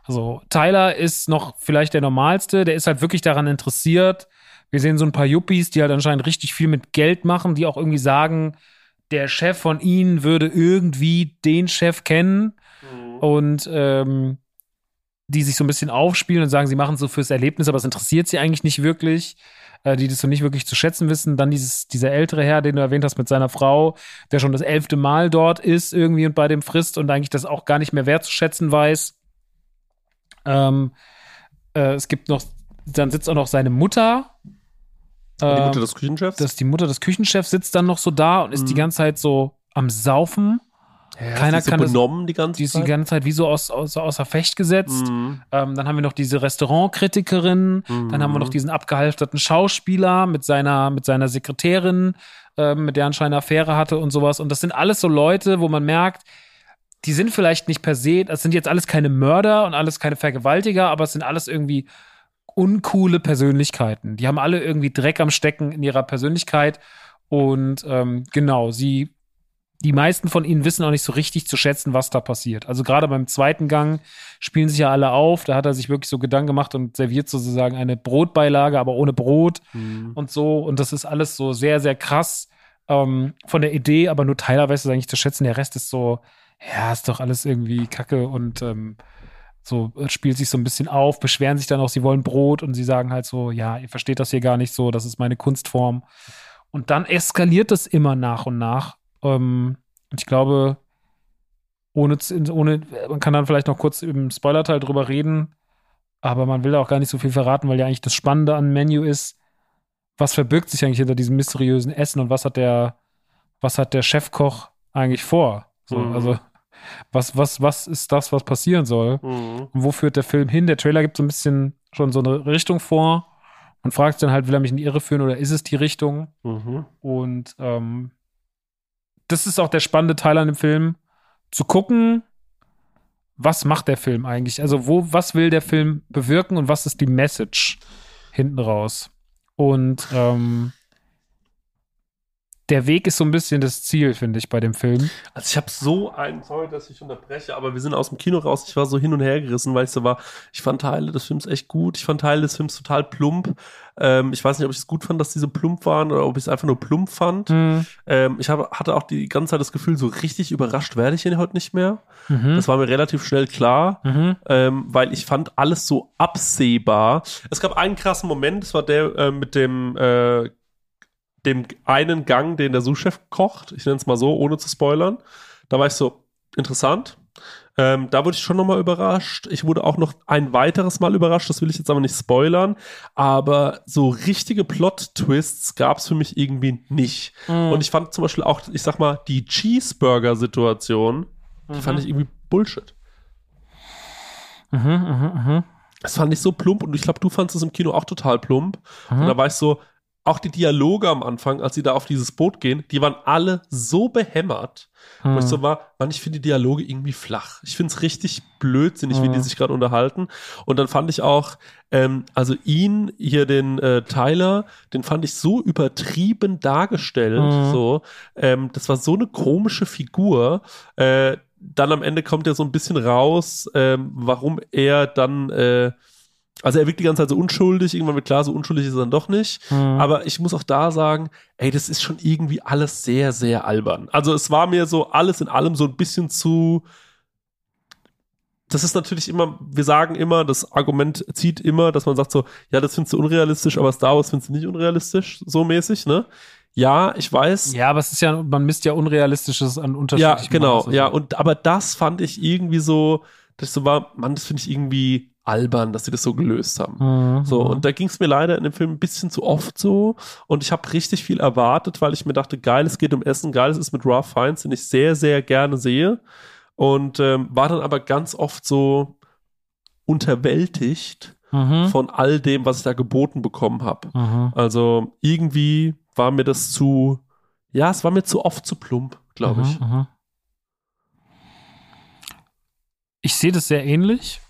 Speaker 1: Also Tyler ist noch vielleicht der normalste, der ist halt wirklich daran interessiert. Wir sehen so ein paar Yuppies, die halt anscheinend richtig viel mit Geld machen, die auch irgendwie sagen, der Chef von ihnen würde irgendwie den Chef kennen und ähm, die sich so ein bisschen aufspielen und sagen, sie machen es so fürs Erlebnis, aber es interessiert sie eigentlich nicht wirklich, äh, die das so nicht wirklich zu schätzen wissen. Dann dieses, dieser ältere Herr, den du erwähnt hast mit seiner Frau, der schon das elfte Mal dort ist irgendwie und bei dem frisst und eigentlich das auch gar nicht mehr wertzuschätzen weiß. Ähm, äh, es gibt noch, dann sitzt auch noch seine Mutter.
Speaker 2: Die
Speaker 1: Ähm,
Speaker 2: Mutter des Küchenchefs?
Speaker 1: dass die Mutter des Küchenchefs sitzt dann noch so da und ist die
Speaker 2: Mhm.
Speaker 1: ganze Zeit so am Saufen.
Speaker 2: Ja,
Speaker 1: keiner kann
Speaker 2: so
Speaker 1: das-
Speaker 2: benommen die ganze
Speaker 1: Die ist die
Speaker 2: Zeit.
Speaker 1: ganze Zeit wie so aus, aus, außer Fecht gesetzt.
Speaker 2: Mhm.
Speaker 1: Ähm, dann haben wir noch diese Restaurantkritikerin. Dann haben wir noch diesen abgehalfterten Schauspieler mit seiner, mit seiner Sekretärin, ähm, mit der anscheinend eine Affäre hatte und sowas. Und das sind alles so Leute, wo man merkt, die sind vielleicht nicht per se, das sind jetzt alles keine Mörder und alles keine Vergewaltiger, aber es sind alles irgendwie uncoole Persönlichkeiten. Die haben alle irgendwie Dreck am Stecken in ihrer Persönlichkeit. Und ähm, genau, sie, die meisten von ihnen wissen auch nicht so richtig zu schätzen, was da passiert. Also gerade beim zweiten Gang spielen sich ja alle auf. Da hat er sich wirklich so Gedanken gemacht und serviert sozusagen eine Brotbeilage, aber ohne Brot
Speaker 2: Mhm.
Speaker 1: und so. Und das ist alles so sehr, sehr krass ähm, von der Idee, aber nur es eigentlich zu schätzen. Der Rest ist so, ja, ist doch alles irgendwie Kacke und ähm, so äh, spielt sich so ein bisschen auf, beschweren sich dann auch, sie wollen Brot und sie sagen halt so, ja, ihr versteht das hier gar nicht so, das ist meine Kunstform. Und dann eskaliert es immer nach und nach. Ähm, und ich glaube, ohne, ohne, man kann dann vielleicht noch kurz im Spoilerteil drüber reden, aber man will da auch gar nicht so viel verraten, weil ja eigentlich das Spannende an Menü ist, was verbirgt sich eigentlich hinter diesem mysteriösen Essen und was hat der, was hat der Chefkoch eigentlich vor? So,
Speaker 2: Mhm.
Speaker 1: Also, was, was, was ist das, was passieren soll?
Speaker 2: Mhm.
Speaker 1: Und wo führt der Film hin? Der Trailer gibt so ein bisschen schon so eine Richtung vor. Man fragt sich dann halt, will er mich in die Irre führen oder ist es die Richtung?
Speaker 2: Mhm.
Speaker 1: Und ähm, das ist auch der spannende Teil an dem Film, zu gucken, was macht der Film eigentlich? Also, wo, was will der Film bewirken und was ist die Message hinten raus? Und ähm, der Weg ist so ein bisschen das Ziel, finde ich, bei dem Film.
Speaker 2: Also ich habe so einen, sorry, dass ich unterbreche, aber wir sind aus dem Kino raus. Ich war so hin und her gerissen, weil ich so war, ich fand Teile des Films echt gut. Ich fand Teile des Films total plump. Ähm, ich weiß nicht, ob ich es gut fand, dass diese plump waren oder ob ich es einfach nur plump fand.
Speaker 1: Mhm.
Speaker 2: Ähm, ich hab, hatte auch die ganze Zeit das Gefühl, so richtig überrascht werde ich ihn heute nicht mehr.
Speaker 1: Mhm.
Speaker 2: Das war mir relativ schnell klar.
Speaker 1: Mhm.
Speaker 2: ähm, weil ich fand alles so absehbar. Es gab einen krassen Moment, das war der äh, mit dem äh, dem einen Gang, den der Sous-Chef kocht. Ich nenne es mal so, ohne zu spoilern. Da war ich so interessant. Ähm, da wurde ich schon nochmal überrascht. Ich wurde auch noch ein weiteres Mal überrascht. Das will ich jetzt aber nicht spoilern. Aber so richtige Plot-Twists gab es für mich irgendwie nicht.
Speaker 1: Mhm.
Speaker 2: Und ich fand zum Beispiel auch, ich sag mal, die Cheeseburger-Situation, die fand ich irgendwie Bullshit.
Speaker 1: Mhm, mhm, mhm.
Speaker 2: Das fand ich so plump und ich glaube, du fandest es im Kino auch total plump. Und da war ich so, auch die Dialoge am Anfang, als sie da auf dieses Boot gehen, die waren alle so behämmert, wo ich so war, man, ich finde die Dialoge irgendwie flach. Ich finde es richtig blödsinnig, wie die sich gerade unterhalten. Und dann fand ich auch, ähm, also ihn, hier den äh, Tyler, den fand ich so übertrieben dargestellt.
Speaker 1: Mhm.
Speaker 2: So, ähm, das war so eine komische Figur. Äh, dann am Ende kommt ja so ein bisschen raus, ähm, warum er dann äh, also er wirkt die ganze Zeit so unschuldig, irgendwann wird klar, so unschuldig ist er dann doch nicht.
Speaker 1: Mhm.
Speaker 2: Aber ich muss auch da sagen, ey, das ist schon irgendwie alles sehr, sehr albern. Also es war mir so alles in allem so ein bisschen zu. Das ist natürlich immer, wir sagen immer, das Argument zieht immer, dass man sagt so, ja, das findest du unrealistisch, aber Star Wars findest du nicht unrealistisch, so mäßig, ne? Ja, ich weiß.
Speaker 1: Ja, aber es ist ja, man misst ja Unrealistisches an
Speaker 2: Ja,
Speaker 1: unterschiedlichen
Speaker 2: genau,
Speaker 1: Maßen.
Speaker 2: ja, und aber das fand ich irgendwie so, dass ich so war, Mann, das finde ich irgendwie albern, dass sie das so gelöst haben.
Speaker 1: Mhm.
Speaker 2: So, und da ging es mir leider in dem Film ein bisschen zu oft so. Und ich habe richtig viel erwartet, weil ich mir dachte, geil, es geht um Essen, geil, es ist mit Ralph Fiennes, den ich sehr, sehr gerne sehe. Und ähm, war dann aber ganz oft so unterwältigt
Speaker 1: Mhm.
Speaker 2: von all dem, was ich da geboten bekommen habe.
Speaker 1: Mhm.
Speaker 2: Also irgendwie war mir das zu, ja, es war mir zu oft zu plump, glaube ich.
Speaker 1: Mhm, mhm. Ich sehe das sehr ähnlich.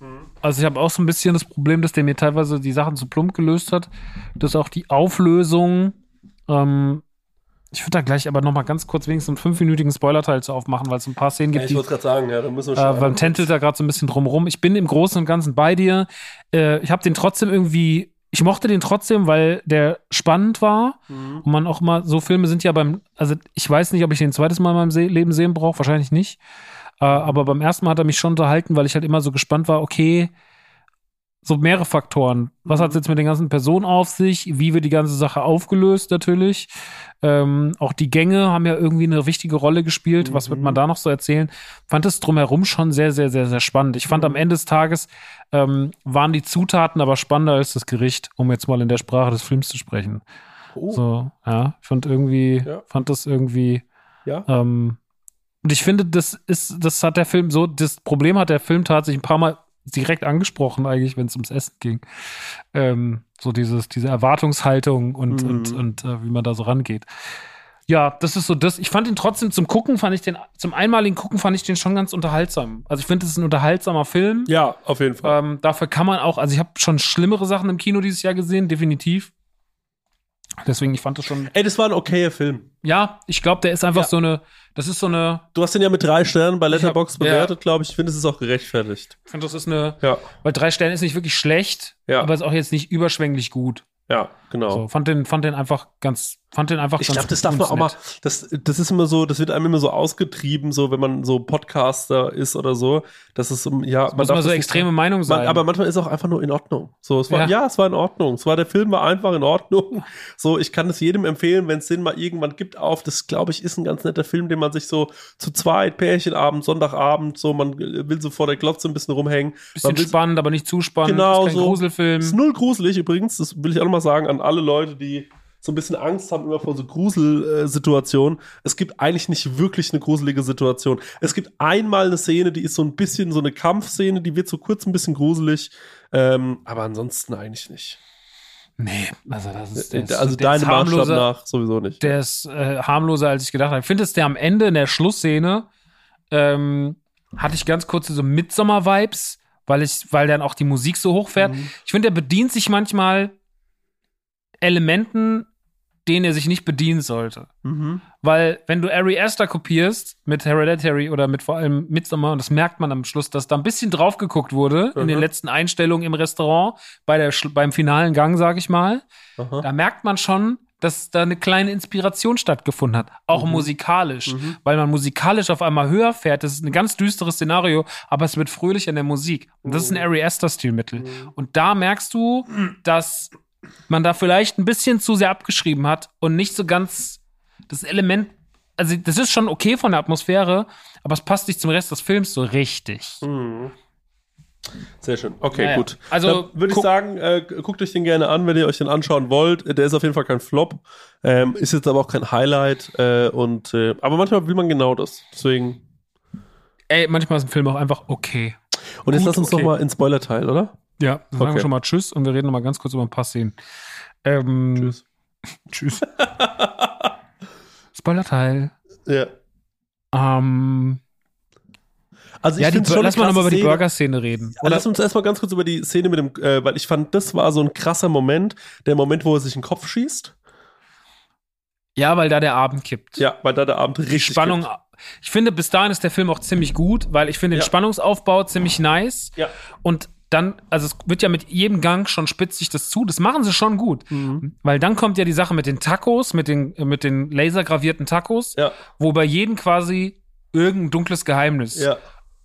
Speaker 1: Also ich habe auch so ein bisschen das Problem, dass der mir teilweise die Sachen zu plump gelöst hat, dass auch die Auflösung, ähm, ich würde da gleich aber noch mal ganz kurz wenigstens einen fünfminütigen Spoilerteil zu aufmachen, weil es ein paar Szenen gibt, die,
Speaker 2: gerade sagen, ja, da müssen
Speaker 1: äh, beim tänzelt da gerade so ein bisschen drumrum. Ich bin im Großen und Ganzen bei dir. Äh, ich habe den trotzdem irgendwie, ich mochte den trotzdem, weil der spannend war.
Speaker 2: Mhm.
Speaker 1: Und man auch mal, so Filme sind ja beim, also ich weiß nicht, ob ich den zweites Mal in meinem Se Leben sehen brauche, wahrscheinlich nicht. Äh, aber beim ersten Mal hat er mich schon unterhalten, weil ich halt immer so gespannt war, okay, so mehrere Faktoren. Was hat es jetzt mit den ganzen Personen auf sich? Wie wird die ganze Sache aufgelöst natürlich? Ähm, auch die Gänge haben ja irgendwie eine wichtige Rolle gespielt. Was wird man da noch so erzählen? Fand es drumherum schon sehr, sehr, sehr, sehr spannend. Ich fand am Ende des Tages ähm, waren die Zutaten aber spannender als das Gericht, um jetzt mal in der Sprache des Films zu sprechen.
Speaker 2: Oh,
Speaker 1: So, ja, ich fand irgendwie,
Speaker 2: Ja.
Speaker 1: fand das irgendwie,
Speaker 2: ja.
Speaker 1: ähm, und ich finde, das ist, das hat der Film so, das Problem hat der Film tatsächlich ein paar Mal direkt angesprochen, eigentlich, wenn es ums Essen ging. Ähm, so dieses, diese Erwartungshaltung und,
Speaker 2: Mhm.
Speaker 1: und, und äh, wie man da so rangeht. Ja, das ist so das. Ich fand ihn trotzdem zum Gucken, fand ich den, zum einmaligen Gucken fand ich den schon ganz unterhaltsam. Also ich finde, es ist ein unterhaltsamer Film.
Speaker 2: Ja, auf jeden Fall.
Speaker 1: Ähm, dafür kann man auch, also ich habe schon schlimmere Sachen im Kino dieses Jahr gesehen, definitiv. Deswegen, ich fand das schon.
Speaker 2: Ey, das war ein okayer Film.
Speaker 1: Ja, ich glaube, der ist einfach
Speaker 2: Ja.
Speaker 1: so eine. Das ist so eine.
Speaker 2: Du hast den ja mit drei Sternen bei
Speaker 1: hab-
Speaker 2: bewertet, glaube ich. Ich finde, es ist auch gerechtfertigt.
Speaker 1: Ich finde, das ist eine.
Speaker 2: Ja,
Speaker 1: Weil drei Sterne ist nicht wirklich schlecht,
Speaker 2: Ja.
Speaker 1: aber ist auch jetzt nicht überschwänglich gut.
Speaker 2: ja. genau.
Speaker 1: So, fand den, fand den einfach ganz, fand den einfach
Speaker 2: Ich glaube, das darf man auch mal, das, das ist immer so, das wird einem immer so ausgetrieben, so wenn man so Podcaster ist oder so, dass es, um- ja,
Speaker 1: Muss man
Speaker 2: darf
Speaker 1: so
Speaker 2: das nicht-
Speaker 1: extreme Meinung sein.
Speaker 2: Man, aber manchmal ist auch einfach nur in Ordnung. So, es war,
Speaker 1: Ja.
Speaker 2: ja. es war in Ordnung. Es war, der Film war einfach in Ordnung. So, ich kann es jedem empfehlen, wenn es den mal irgendwann gibt auf. Das, glaube ich, ist ein ganz netter Film, den man sich so zu zweit, Pärchenabend, Sonntagabend, so, man will so vor der Glotze ein bisschen rumhängen.
Speaker 1: bisschen spannend, aber nicht zu spannend.
Speaker 2: Genau
Speaker 1: ist kein
Speaker 2: so.
Speaker 1: Gruselfilm.
Speaker 2: ist null gruselig übrigens. Das will ich auch noch mal sagen an alle Leute, die so ein bisschen Angst haben immer vor so Gruselsituationen. Es gibt eigentlich nicht wirklich eine gruselige Situation. Es gibt einmal eine Szene, die ist so ein bisschen so eine Kampfszene, die wird so kurz ein bisschen gruselig, ähm, aber ansonsten eigentlich nicht.
Speaker 1: Nee, also das ist, der ist,
Speaker 2: also
Speaker 1: der ist
Speaker 2: deine Maßstab nach sowieso nicht.
Speaker 1: Der ist äh, harmloser, als ich gedacht habe. Ich finde, dass der am Ende in der Schlussszene ähm, hatte ich ganz kurze so Midsommer-Vibes, weil ich, weil dann auch die Musik so hochfährt.
Speaker 2: Mhm.
Speaker 1: Ich finde, der bedient sich manchmal Elementen, denen er sich nicht bedienen sollte.
Speaker 2: Mhm.
Speaker 1: Weil, wenn du Ari Aster kopierst mit Hereditary oder mit vor allem Midsommar, und das merkt man am Schluss, dass da ein bisschen drauf geguckt wurde in
Speaker 2: Mhm.
Speaker 1: den letzten Einstellungen im Restaurant, bei der, beim finalen Gang, sag ich mal,
Speaker 2: Aha.
Speaker 1: da merkt man schon, dass da eine kleine Inspiration stattgefunden hat. Auch
Speaker 2: Mhm.
Speaker 1: musikalisch.
Speaker 2: Mhm.
Speaker 1: Weil man musikalisch auf einmal höher fährt. Das ist ein ganz düsteres Szenario, aber es wird fröhlich in der Musik. Und das ist ein
Speaker 2: Mhm.
Speaker 1: Ari Aster-Stilmittel.
Speaker 2: Mhm.
Speaker 1: Und da merkst du, dass man da vielleicht ein bisschen zu sehr abgeschrieben hat und nicht so ganz das Element, also das ist schon okay von der Atmosphäre, aber es passt nicht zum Rest des Films so richtig.
Speaker 2: Mhm. Sehr schön. Okay,
Speaker 1: Naja.
Speaker 2: gut.
Speaker 1: Also,
Speaker 2: würde ich sagen, äh, guckt euch den gerne an, wenn ihr euch den anschauen wollt. Der ist auf jeden Fall kein Flop, ähm, ist jetzt aber auch kein Highlight. Äh, und äh, aber manchmal will man genau das. Deswegen.
Speaker 1: Ey, manchmal ist ein Film auch einfach okay.
Speaker 2: Und jetzt
Speaker 1: Gut,
Speaker 2: lass uns
Speaker 1: okay.
Speaker 2: noch mal in Spoiler-Teil, oder?
Speaker 1: Ja, dann sagen
Speaker 2: Okay.
Speaker 1: wir schon mal Tschüss und wir reden noch mal ganz kurz über ein paar Szenen. Ähm,
Speaker 2: Tschüss. [laughs]
Speaker 1: Tschüss. Spoiler-Teil.
Speaker 2: Ja.
Speaker 1: Ähm,
Speaker 2: Also ich
Speaker 1: ja, die,
Speaker 2: schon
Speaker 1: lass mal nochmal über die
Speaker 2: Szene.
Speaker 1: Burger-Szene reden.
Speaker 2: Aber Lass uns erstmal ganz kurz über die Szene mit dem, äh, weil ich fand, das war so ein krasser Moment, der Moment, wo er sich in den Kopf schießt.
Speaker 1: Ja, weil da der Abend kippt.
Speaker 2: Ja, weil da der Abend
Speaker 1: die
Speaker 2: richtig.
Speaker 1: Spannung.
Speaker 2: gibt.
Speaker 1: Ich finde, bis dahin ist der Film auch ziemlich gut, weil ich finde den
Speaker 2: Ja.
Speaker 1: Spannungsaufbau ziemlich nice.
Speaker 2: Ja.
Speaker 1: Und dann, also es wird ja mit jedem Gang schon spitzt sich das zu. Das machen sie schon gut.
Speaker 2: Mhm.
Speaker 1: Weil dann kommt ja die Sache mit den Tacos, mit den, äh, mit den lasergravierten Tacos,
Speaker 2: Ja,
Speaker 1: wo bei jedem quasi irgendein dunkles Geheimnis.
Speaker 2: ja.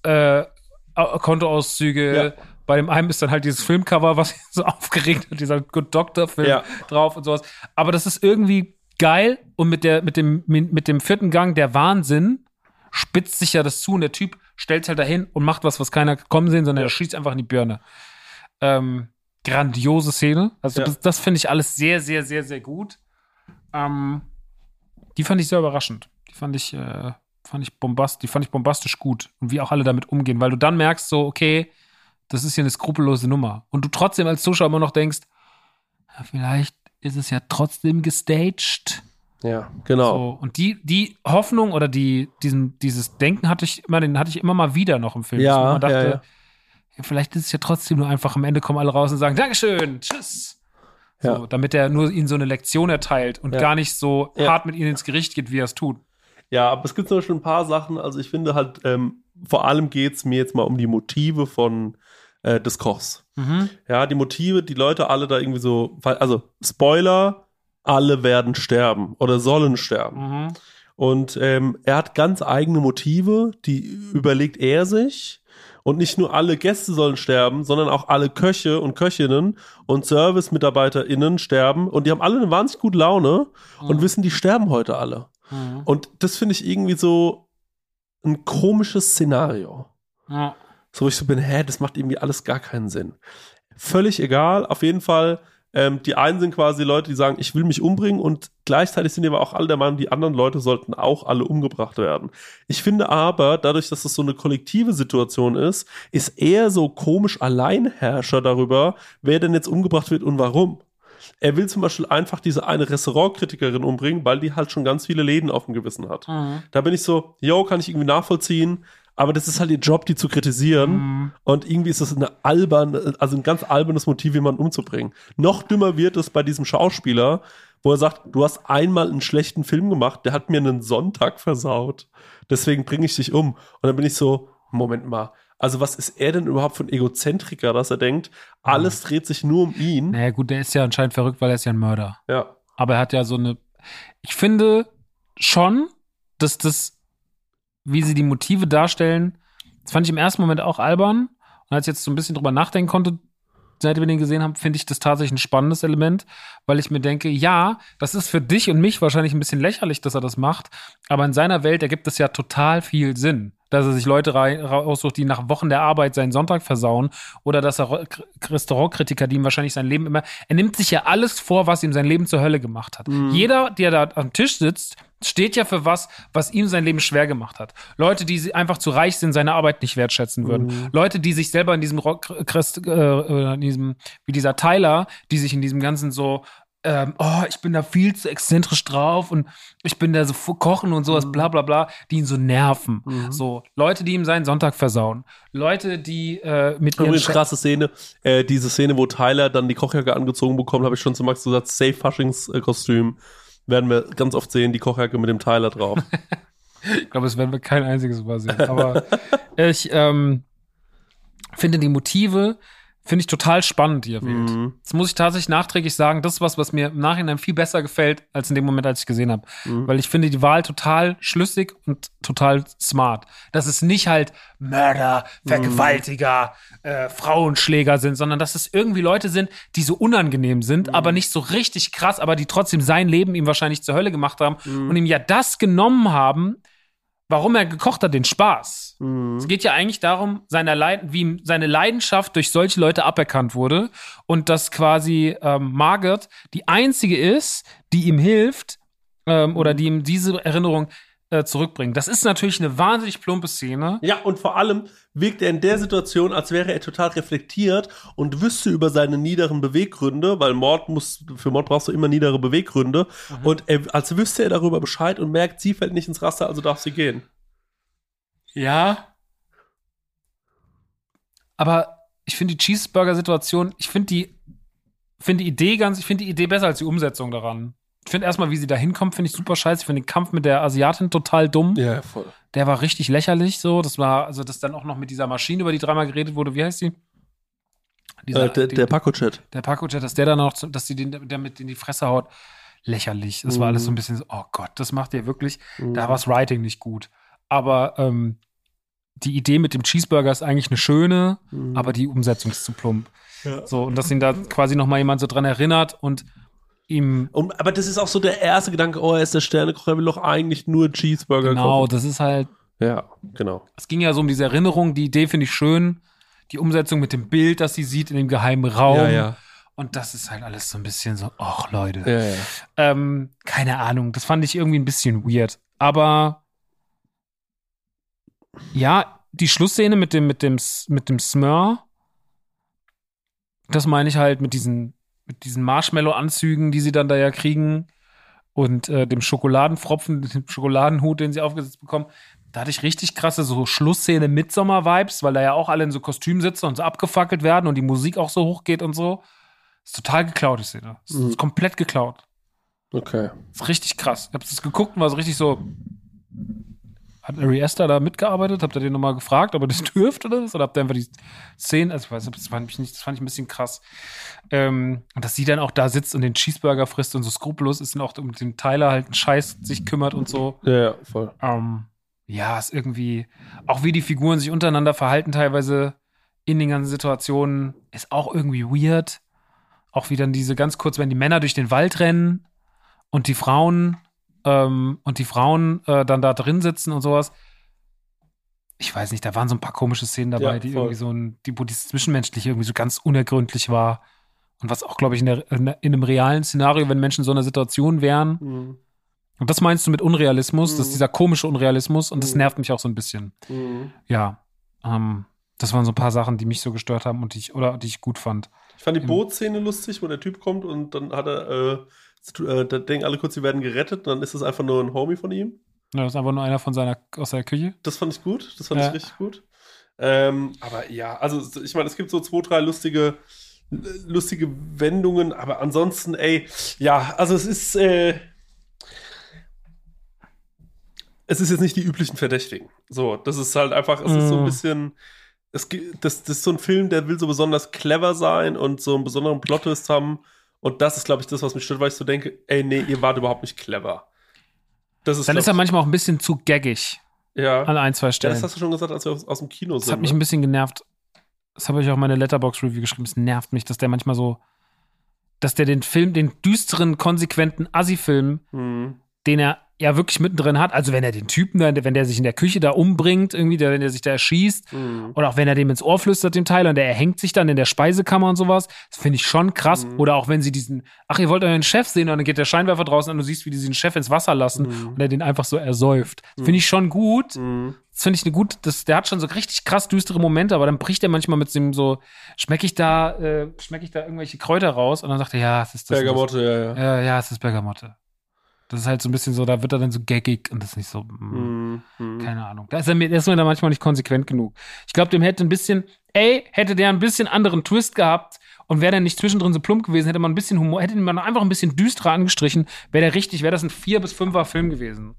Speaker 1: Äh, Au- Kontoauszüge.
Speaker 2: Ja.
Speaker 1: Bei dem einen ist dann halt dieses Filmcover, was [laughs] so aufgeregt hat, dieser Good Doctor-Film
Speaker 2: Ja.
Speaker 1: drauf und sowas. Aber das ist irgendwie geil und mit, der, mit, dem, mit dem vierten Gang, der Wahnsinn, spitzt sich ja das zu und der Typ stellt halt dahin und macht was, was keiner kommen sehen, sondern er schießt einfach in die Birne. Ähm, grandiose Szene. Also
Speaker 2: Ja.
Speaker 1: das, das finde ich alles sehr, sehr, sehr, sehr gut. Ähm, die fand ich sehr überraschend. Die fand ich, äh, fand ich bombast, die fand ich bombastisch gut. Und wie auch alle damit umgehen, weil du dann merkst, so, okay, das ist hier eine skrupellose Nummer. Und du trotzdem als Zuschauer immer noch denkst, ja, vielleicht ist es ja trotzdem gestaged.
Speaker 2: Ja, genau.
Speaker 1: So, und die, die Hoffnung oder die, diesen, dieses Denken hatte ich immer, den hatte ich immer mal wieder noch im Film.
Speaker 2: Ja,
Speaker 1: man dachte,
Speaker 2: ja, ja.
Speaker 1: ja, vielleicht ist es ja trotzdem nur einfach am Ende kommen alle raus und sagen, Dankeschön, tschüss.
Speaker 2: Ja.
Speaker 1: So, damit er nur ihnen so eine Lektion erteilt und gar nicht so hart mit ihnen ins Gericht geht, wie er es tut.
Speaker 2: Ja, aber es gibt zum Beispiel ein paar Sachen. Also ich finde halt, ähm, vor allem geht's mir jetzt mal um die Motive von äh, des Kochs.
Speaker 1: Mhm.
Speaker 2: Ja, die Motive, die Leute alle da irgendwie so, also Spoiler, alle werden sterben oder sollen sterben.
Speaker 1: Mhm.
Speaker 2: Und ähm, er hat ganz eigene Motive, die überlegt er sich. Und nicht nur alle Gäste sollen sterben, sondern auch alle Köche und Köchinnen und Service-MitarbeiterInnen sterben. Und die haben alle eine wahnsinnig gute Laune und
Speaker 1: Mhm.
Speaker 2: wissen, die sterben heute alle.
Speaker 1: Mhm.
Speaker 2: Und das finde ich irgendwie so ein komisches Szenario.
Speaker 1: Ja.
Speaker 2: So, wo ich so bin, hä, das macht irgendwie alles gar keinen Sinn. Völlig egal, auf jeden Fall. Ähm, die einen sind quasi Leute, die sagen, ich will mich umbringen und gleichzeitig sind aber auch alle der Meinung, die anderen Leute sollten auch alle umgebracht werden. Ich finde aber, dadurch, dass das so eine kollektive Situation ist, ist er so komisch Alleinherrscher darüber, wer denn jetzt umgebracht wird und warum. Er will zum Beispiel einfach diese eine Restaurantkritikerin umbringen, weil die halt schon ganz viele Läden auf dem Gewissen hat.
Speaker 1: Mhm.
Speaker 2: Da bin ich so, yo, kann ich irgendwie nachvollziehen, aber das ist halt ihr Job, die zu kritisieren.
Speaker 1: Mhm.
Speaker 2: Und irgendwie ist das eine albern, also ein ganz albernes Motiv, jemanden umzubringen. Noch dümmer wird es bei diesem Schauspieler, wo er sagt, du hast einmal einen schlechten Film gemacht, der hat mir einen Sonntag versaut. Deswegen bringe ich dich um. Und dann bin ich so, Moment mal. Also was ist er denn überhaupt für ein Egozentriker, dass er denkt, alles dreht sich nur um ihn?
Speaker 1: Naja, gut, der ist ja anscheinend verrückt, weil er ist ja ein Mörder.
Speaker 2: Ja.
Speaker 1: Aber er hat ja so eine. Ich finde schon, dass das, wie sie die Motive darstellen, das fand ich im ersten Moment auch albern. Und als ich jetzt so ein bisschen drüber nachdenken konnte, seit wir den gesehen haben, finde ich das tatsächlich ein spannendes Element, weil ich mir denke, ja, das ist für dich und mich wahrscheinlich ein bisschen lächerlich, dass er das macht, aber in seiner Welt ergibt es ja total viel Sinn. Dass er sich Leute raussucht, die nach Wochen der Arbeit seinen Sonntag versauen oder dass er Restaurantkritiker, die ihm wahrscheinlich sein Leben immer, er nimmt sich ja alles vor, was ihm sein Leben zur Hölle gemacht hat. Jeder, der da am Tisch sitzt, steht ja für was, was ihm sein Leben schwer gemacht hat. Leute, die einfach zu reich sind, seine Arbeit nicht wertschätzen würden. Leute, die sich selber in diesem Rock, Christ, äh, in diesem, wie dieser Tyler, die sich in diesem ganzen so, ähm, oh, ich bin da viel zu exzentrisch drauf und ich bin da so vor kochen und sowas, bla bla bla, die ihn so nerven. So, Leute, die ihm seinen Sonntag versauen. Leute, die äh, mit ihren
Speaker 2: Übrigens krasse Szene, äh, diese Szene, wo Tyler dann die Kochjacke angezogen bekommt, habe ich schon zu Max gesagt, Safe Faschings-Kostüm. Werden wir ganz oft sehen, die Kochjacke mit dem Tyler drauf. [laughs]
Speaker 1: Ich glaube, es werden wir kein einziges Mal sehen. Aber [laughs] ich ähm, finde die Motive, finde ich total spannend, die er wählt.
Speaker 2: Mhm.
Speaker 1: Das muss ich tatsächlich nachträglich sagen. Das ist was, was mir im Nachhinein viel besser gefällt, als in dem Moment, als ich gesehen habe.
Speaker 2: Mhm.
Speaker 1: Weil ich finde die Wahl total schlüssig und total smart. Dass es nicht halt Mörder, Vergewaltiger, äh, Frauenschläger sind, sondern dass es irgendwie Leute sind, die so unangenehm sind, aber nicht so richtig krass, aber die trotzdem sein Leben ihm wahrscheinlich zur Hölle gemacht haben und ihm ja das genommen haben, warum er gekocht hat, den Spaß. Es geht ja eigentlich darum, seiner Leid wie ihm seine Leidenschaft durch solche Leute aberkannt wurde und dass quasi ähm, Margaret die einzige ist, die ihm hilft ähm, oder die ihm diese Erinnerung äh, zurückbringt. Das ist natürlich eine wahnsinnig plumpe Szene.
Speaker 2: Ja, und vor allem wirkt er in der Situation, als wäre er total reflektiert und wüsste über seine niederen Beweggründe, weil Mord muss, für Mord brauchst du immer niedere Beweggründe. Und er, als wüsste er darüber Bescheid und merkt, sie fällt nicht ins Raster, also darf sie gehen.
Speaker 1: Ja. Aber ich finde die Cheeseburger-Situation, ich finde die, finde die Idee ganz, ich finde die Idee besser als die Umsetzung daran. Ich finde erstmal, wie sie da hinkommt, finde ich super scheiße. Ich finde den Kampf mit der Asiatin total dumm.
Speaker 2: Ja, voll.
Speaker 1: Der war richtig lächerlich so. Das war, also das dann auch noch mit dieser Maschine, über die dreimal geredet wurde. Wie heißt die? Dieser,
Speaker 2: Äh, der
Speaker 1: die,
Speaker 2: der Paco-Chat.
Speaker 1: der Paco-Chat, dass der dann noch, dass sie den damit in die Fresse haut. Lächerlich. Das war alles so ein bisschen so, oh Gott, das macht ihr wirklich. Da war das Writing nicht gut. Aber ähm, die Idee mit dem Cheeseburger ist eigentlich eine schöne, aber die Umsetzung ist zu plump.
Speaker 2: Ja.
Speaker 1: So, und dass ihn da quasi noch mal jemand so dran erinnert und ihm
Speaker 2: Und, aber das ist auch so der erste Gedanke, oh, er ist der Sternekoch, er will doch eigentlich nur Cheeseburger
Speaker 1: genau,
Speaker 2: kochen.
Speaker 1: das ist halt
Speaker 2: Ja, genau.
Speaker 1: es ging ja so um diese Erinnerung, die Idee finde ich schön, die Umsetzung mit dem Bild, das sie sieht in dem geheimen Raum.
Speaker 2: Ja, ja.
Speaker 1: Und das ist halt alles so ein bisschen so, ach Leute.
Speaker 2: Ja, ja.
Speaker 1: Ähm, keine Ahnung, das fand ich irgendwie ein bisschen weird. Aber ja, die Schlussszene mit dem, mit dem, mit dem Smör, das meine ich halt mit diesen, mit diesen Marshmallow-Anzügen, die sie dann da ja kriegen und äh, dem Schokoladenfropfen, [laughs] dem Schokoladenhut, den sie aufgesetzt bekommen. Da hatte ich richtig krasse so Schlussszene Midsommer-Vibes, weil da ja auch alle in so Kostümen sitzen und so abgefackelt werden und die Musik auch so hoch geht und so. Ist total geklaut, die Szene. Ist,
Speaker 2: Mhm.
Speaker 1: ist komplett geklaut.
Speaker 2: Okay.
Speaker 1: Ist richtig krass. Ich hab das geguckt und war so richtig so. Hat Ari Esther da mitgearbeitet? Habt ihr den nochmal gefragt, ob er das [laughs] dürft oder was? Oder habt ihr einfach die Szenen, also ich weiß nicht, das fand ich nicht, das fand ich ein bisschen krass. Ähm, dass sie dann auch da sitzt und den Cheeseburger frisst und so skrupellos ist und auch um den Tyler halt einen Scheiß sich kümmert und so.
Speaker 2: Ja, ja, voll.
Speaker 1: Ähm, ja, ist irgendwie, auch wie die Figuren sich untereinander verhalten, teilweise in den ganzen Situationen, ist auch irgendwie weird. Auch wie dann diese ganz kurz, wenn die Männer durch den Wald rennen und die Frauen ähm, und die Frauen äh, dann da drin sitzen und sowas. Ich weiß nicht, da waren so ein paar komische Szenen dabei,
Speaker 2: Ja,
Speaker 1: die irgendwie so ein, die, wo dieses Zwischenmenschliche irgendwie so ganz unergründlich war. Und was auch, glaube ich, in, der, in, in einem realen Szenario, wenn Menschen in so einer Situation wären,
Speaker 2: Mhm.
Speaker 1: und das meinst du mit Unrealismus? Das
Speaker 2: Mhm.
Speaker 1: ist dieser komische Unrealismus und das
Speaker 2: Mhm.
Speaker 1: nervt mich auch so ein bisschen.
Speaker 2: Mhm.
Speaker 1: Ja. Ähm, das waren so ein paar Sachen, die mich so gestört haben und die ich, oder die ich gut fand.
Speaker 2: Ich fand die Bootszene lustig, wo der Typ kommt und dann hat er, äh, äh, da denken alle kurz, sie werden gerettet, dann ist es einfach nur ein Homie von ihm.
Speaker 1: Ja, das ist einfach nur einer von seiner, aus seiner Küche.
Speaker 2: Das fand ich gut, das fand
Speaker 1: Ja.
Speaker 2: ich richtig gut. Ähm, aber ja, also ich meine, es gibt so zwei, drei lustige, lustige Wendungen, aber ansonsten, ey, ja, also es ist, äh, es ist jetzt nicht die üblichen Verdächtigen. So, das ist halt einfach, es ist so ein
Speaker 1: Mhm.
Speaker 2: bisschen, es, das, das ist so ein Film, der will so besonders clever sein und so einen besonderen Plot-Twist haben. Und das ist, glaube ich, das, was mich stört, weil ich so denke, ey, nee, ihr wart überhaupt nicht clever. Das ist,
Speaker 1: Dann ist er manchmal auch ein bisschen zu gaggig
Speaker 2: ja.
Speaker 1: an ein, zwei
Speaker 2: ja,
Speaker 1: Stellen.
Speaker 2: das hast du schon gesagt, als wir aus, aus dem Kino
Speaker 1: Das
Speaker 2: sind.
Speaker 1: hat mich
Speaker 2: ne?
Speaker 1: ein bisschen genervt. Das habe ich auch in meine Letterbox-Review geschrieben. Es nervt mich, dass der manchmal so, dass der den Film, den düsteren, konsequenten Assi-Film,
Speaker 2: Mhm.
Speaker 1: Den er ja wirklich mittendrin hat, also wenn er den Typen wenn der sich in der Küche da umbringt, irgendwie, wenn der sich da erschießt,
Speaker 2: Mhm.
Speaker 1: oder auch wenn er dem ins Ohr flüstert, dem Tyler, und der erhängt sich dann in der Speisekammer und sowas, das finde ich schon krass.
Speaker 2: Mhm.
Speaker 1: Oder auch wenn sie diesen, ach, ihr wollt euren Chef sehen, und dann geht der Scheinwerfer draußen und du siehst, wie die diesen Chef ins Wasser lassen
Speaker 2: Mhm.
Speaker 1: und er den einfach so ersäuft. Das finde ich schon gut.
Speaker 2: Mhm.
Speaker 1: Das finde ich eine gut, das, der hat schon so richtig krass düstere Momente, aber dann bricht er manchmal mit dem so, schmecke ich da, äh, schmecke ich da irgendwelche Kräuter raus und dann sagt er, ja, es ist das. und das.
Speaker 2: Bergamotte, ja, ja.
Speaker 1: Ja, ja, es ist Bergamotte. Das ist halt so ein bisschen so, da wird er dann so gaggig und das ist nicht so, mm,
Speaker 2: Mhm.
Speaker 1: Keine Ahnung. Da ist er mir, der ist mir da manchmal nicht konsequent genug. Ich glaube, dem hätte ein bisschen, ey, hätte der ein bisschen anderen Twist gehabt und wäre dann nicht zwischendrin so plump gewesen, hätte man ein bisschen Humor, hätte man einfach ein bisschen düsterer angestrichen, wäre der richtig, wäre das ein vier bis fünfer Film gewesen.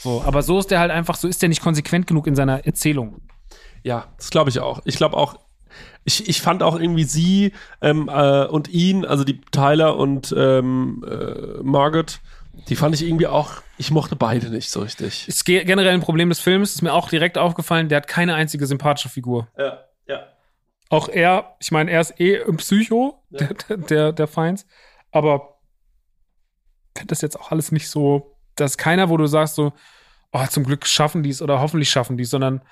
Speaker 1: So, aber so ist der halt einfach, so ist der nicht konsequent genug in seiner Erzählung.
Speaker 2: Ja, das glaube ich auch. Ich glaube auch, ich, ich fand auch irgendwie sie ähm, äh, und ihn, also die Tyler und ähm, äh, Margaret, die fand ich irgendwie auch, ich mochte beide nicht so richtig.
Speaker 1: Ist ge- generell ein Problem des Films, ist mir auch direkt aufgefallen, der hat keine einzige sympathische Figur.
Speaker 2: Ja, ja.
Speaker 1: Auch er, ich meine, er ist eh ein Psycho,
Speaker 2: Ja.
Speaker 1: der, der, der Feinds, aber ich finde das jetzt auch alles nicht so, dass keiner, wo du sagst so, oh, zum Glück schaffen die es oder hoffentlich schaffen die es, sondern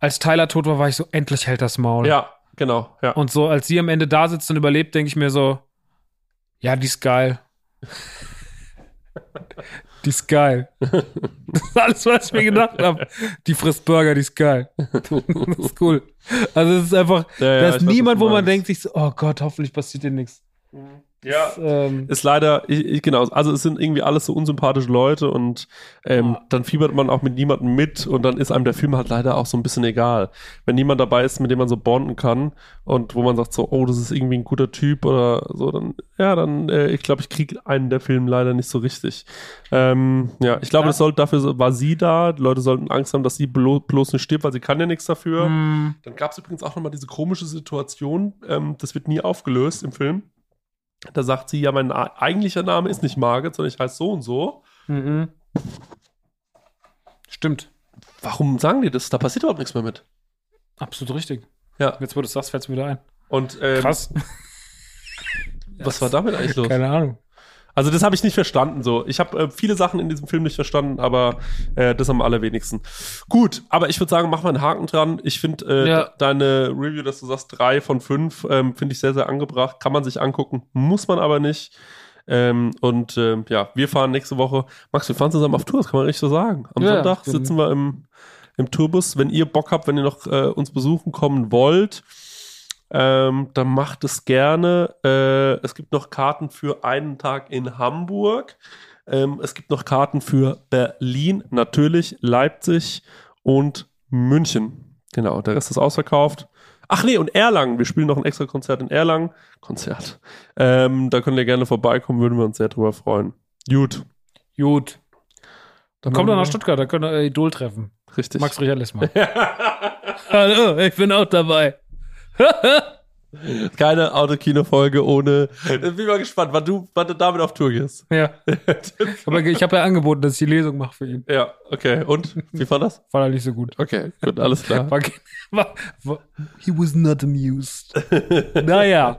Speaker 1: als Tyler tot war, war ich so, endlich hält das Maul.
Speaker 2: Ja, genau, ja.
Speaker 1: Und so, als sie am Ende da sitzt und überlebt, denke ich mir so, ja, die ist geil. Die ist geil. Das [laughs] ist alles, was ich mir gedacht habe. Die frisst Burger, die ist geil. [laughs] Das ist cool. Also es ist einfach,
Speaker 2: Ja, ja,
Speaker 1: da ist
Speaker 2: weiß,
Speaker 1: niemand,
Speaker 2: du
Speaker 1: wo man denkt sich so, oh Gott, hoffentlich passiert dir nichts.
Speaker 2: Ja.
Speaker 1: Ähm,
Speaker 2: Ist leider, ich, ich, genau, also es sind irgendwie alles so unsympathische Leute und ähm, dann fiebert man auch mit niemandem mit und dann ist einem der Film halt leider auch so ein bisschen egal. Wenn niemand dabei ist, mit dem man so bonden kann und wo man sagt so, oh, das ist irgendwie ein guter Typ oder so, dann, ja, dann, äh, ich glaube, ich kriege einen der Film leider nicht so richtig. Ähm, ja, ich glaube,
Speaker 1: Ja.
Speaker 2: das soll, dafür war sie da, die Leute sollten Angst haben, dass sie blo bloß nicht stirbt, weil sie kann ja nichts dafür.
Speaker 1: mm,
Speaker 2: Dann gab es übrigens auch nochmal diese komische Situation, ähm, das wird nie aufgelöst im Film. Da sagt sie, ja, mein eigentlicher Name ist nicht Margaret, sondern ich heiße so und so.
Speaker 1: mhm. Stimmt.
Speaker 2: Warum sagen die das? Da passiert überhaupt nichts mehr mit.
Speaker 1: Absolut richtig.
Speaker 2: Ja.
Speaker 1: Jetzt, wo du es sagst, fällt es mir wieder ein.
Speaker 2: Und ähm,
Speaker 1: Krass. [laughs]
Speaker 2: was war damit eigentlich los?
Speaker 1: Keine Ahnung.
Speaker 2: Also das habe ich nicht verstanden. So, ich habe äh, viele Sachen in diesem Film nicht verstanden, aber äh, das am allerwenigsten. Gut, aber ich würde sagen, mach mal einen Haken dran. Ich finde äh,
Speaker 1: Ja.
Speaker 2: de- deine Review, dass du sagst drei von fünf, ähm, finde ich sehr sehr angebracht. Kann man sich angucken, muss man aber nicht. Ähm, und ähm, ja, wir fahren nächste Woche. Max, wir fahren zusammen auf Tour, das kann man richtig so sagen. Am
Speaker 1: Ja,
Speaker 2: Sonntag
Speaker 1: genau.
Speaker 2: sitzen wir im, im Tourbus. Wenn ihr Bock habt, wenn ihr noch äh, uns besuchen kommen wollt, ähm, dann macht es gerne. Äh, es gibt noch Karten für einen Tag in Hamburg. Ähm, es gibt noch Karten für Berlin, natürlich, Leipzig und München. Genau, der Rest ist ausverkauft. Ach nee, und Erlangen. Wir spielen noch ein extra Konzert in Erlangen. Konzert. Ähm, da könnt ihr gerne vorbeikommen, würden wir uns sehr drüber freuen. Gut.
Speaker 1: Gut.
Speaker 2: Dann
Speaker 1: Kommt
Speaker 2: machen
Speaker 1: nach Stuttgart, da könnt ihr äh, Idol treffen.
Speaker 2: Richtig.
Speaker 1: Max Richarlis mal. [laughs] Hallo, ich bin auch dabei. [laughs]
Speaker 2: Keine Autokino-Folge ohne. Ich bin mal gespannt, wann du, wann du damit auf Tour gehst.
Speaker 1: ja. [laughs] Aber ich habe ja angeboten, dass ich die Lesung mache für ihn.
Speaker 2: ja, okay. Und? Wie war das?
Speaker 1: War er nicht so gut.
Speaker 2: Okay, gut, alles klar. [laughs]
Speaker 1: War, war, war, he was not amused. naja,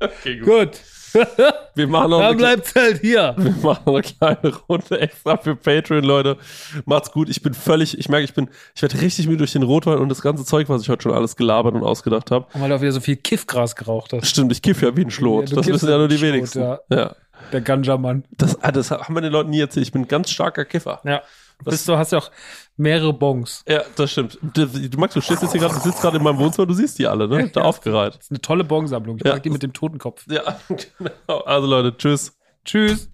Speaker 2: Okay, gut.
Speaker 1: gut. [laughs]
Speaker 2: Wir machen noch
Speaker 1: Dann
Speaker 2: eine,
Speaker 1: bleibt's halt hier. [laughs]
Speaker 2: wir machen noch eine kleine Runde extra für Patreon, Leute. Macht's gut. Ich bin völlig, ich merke, ich bin, ich werde richtig müde durch den Rotwein und das ganze Zeug, was ich heute schon alles gelabert und ausgedacht habe.
Speaker 1: Weil du auch wieder so viel Kiffgras geraucht hast.
Speaker 2: Stimmt, ich kiff ja wie ein Schlot.
Speaker 1: Ja,
Speaker 2: das wissen ja nur die
Speaker 1: ein
Speaker 2: wenigsten.
Speaker 1: Schlot,
Speaker 2: ja.
Speaker 1: Der Ganja-Mann.
Speaker 2: Das, ah, das haben wir den Leuten nie erzählt. Ich bin ein ganz starker Kiffer.
Speaker 1: Ja. Bist du hast ja auch mehrere Bons.
Speaker 2: Ja, das stimmt. Du, du Max, du stehst jetzt hier gerade, du sitzt gerade in meinem Wohnzimmer, du siehst die alle, ne? Da
Speaker 1: Ja.
Speaker 2: aufgereiht.
Speaker 1: Das ist eine tolle Bonsammlung. Ich
Speaker 2: Ja.
Speaker 1: mag die mit dem Totenkopf.
Speaker 2: Ja, [laughs] genau. Also Leute, tschüss.
Speaker 1: Tschüss.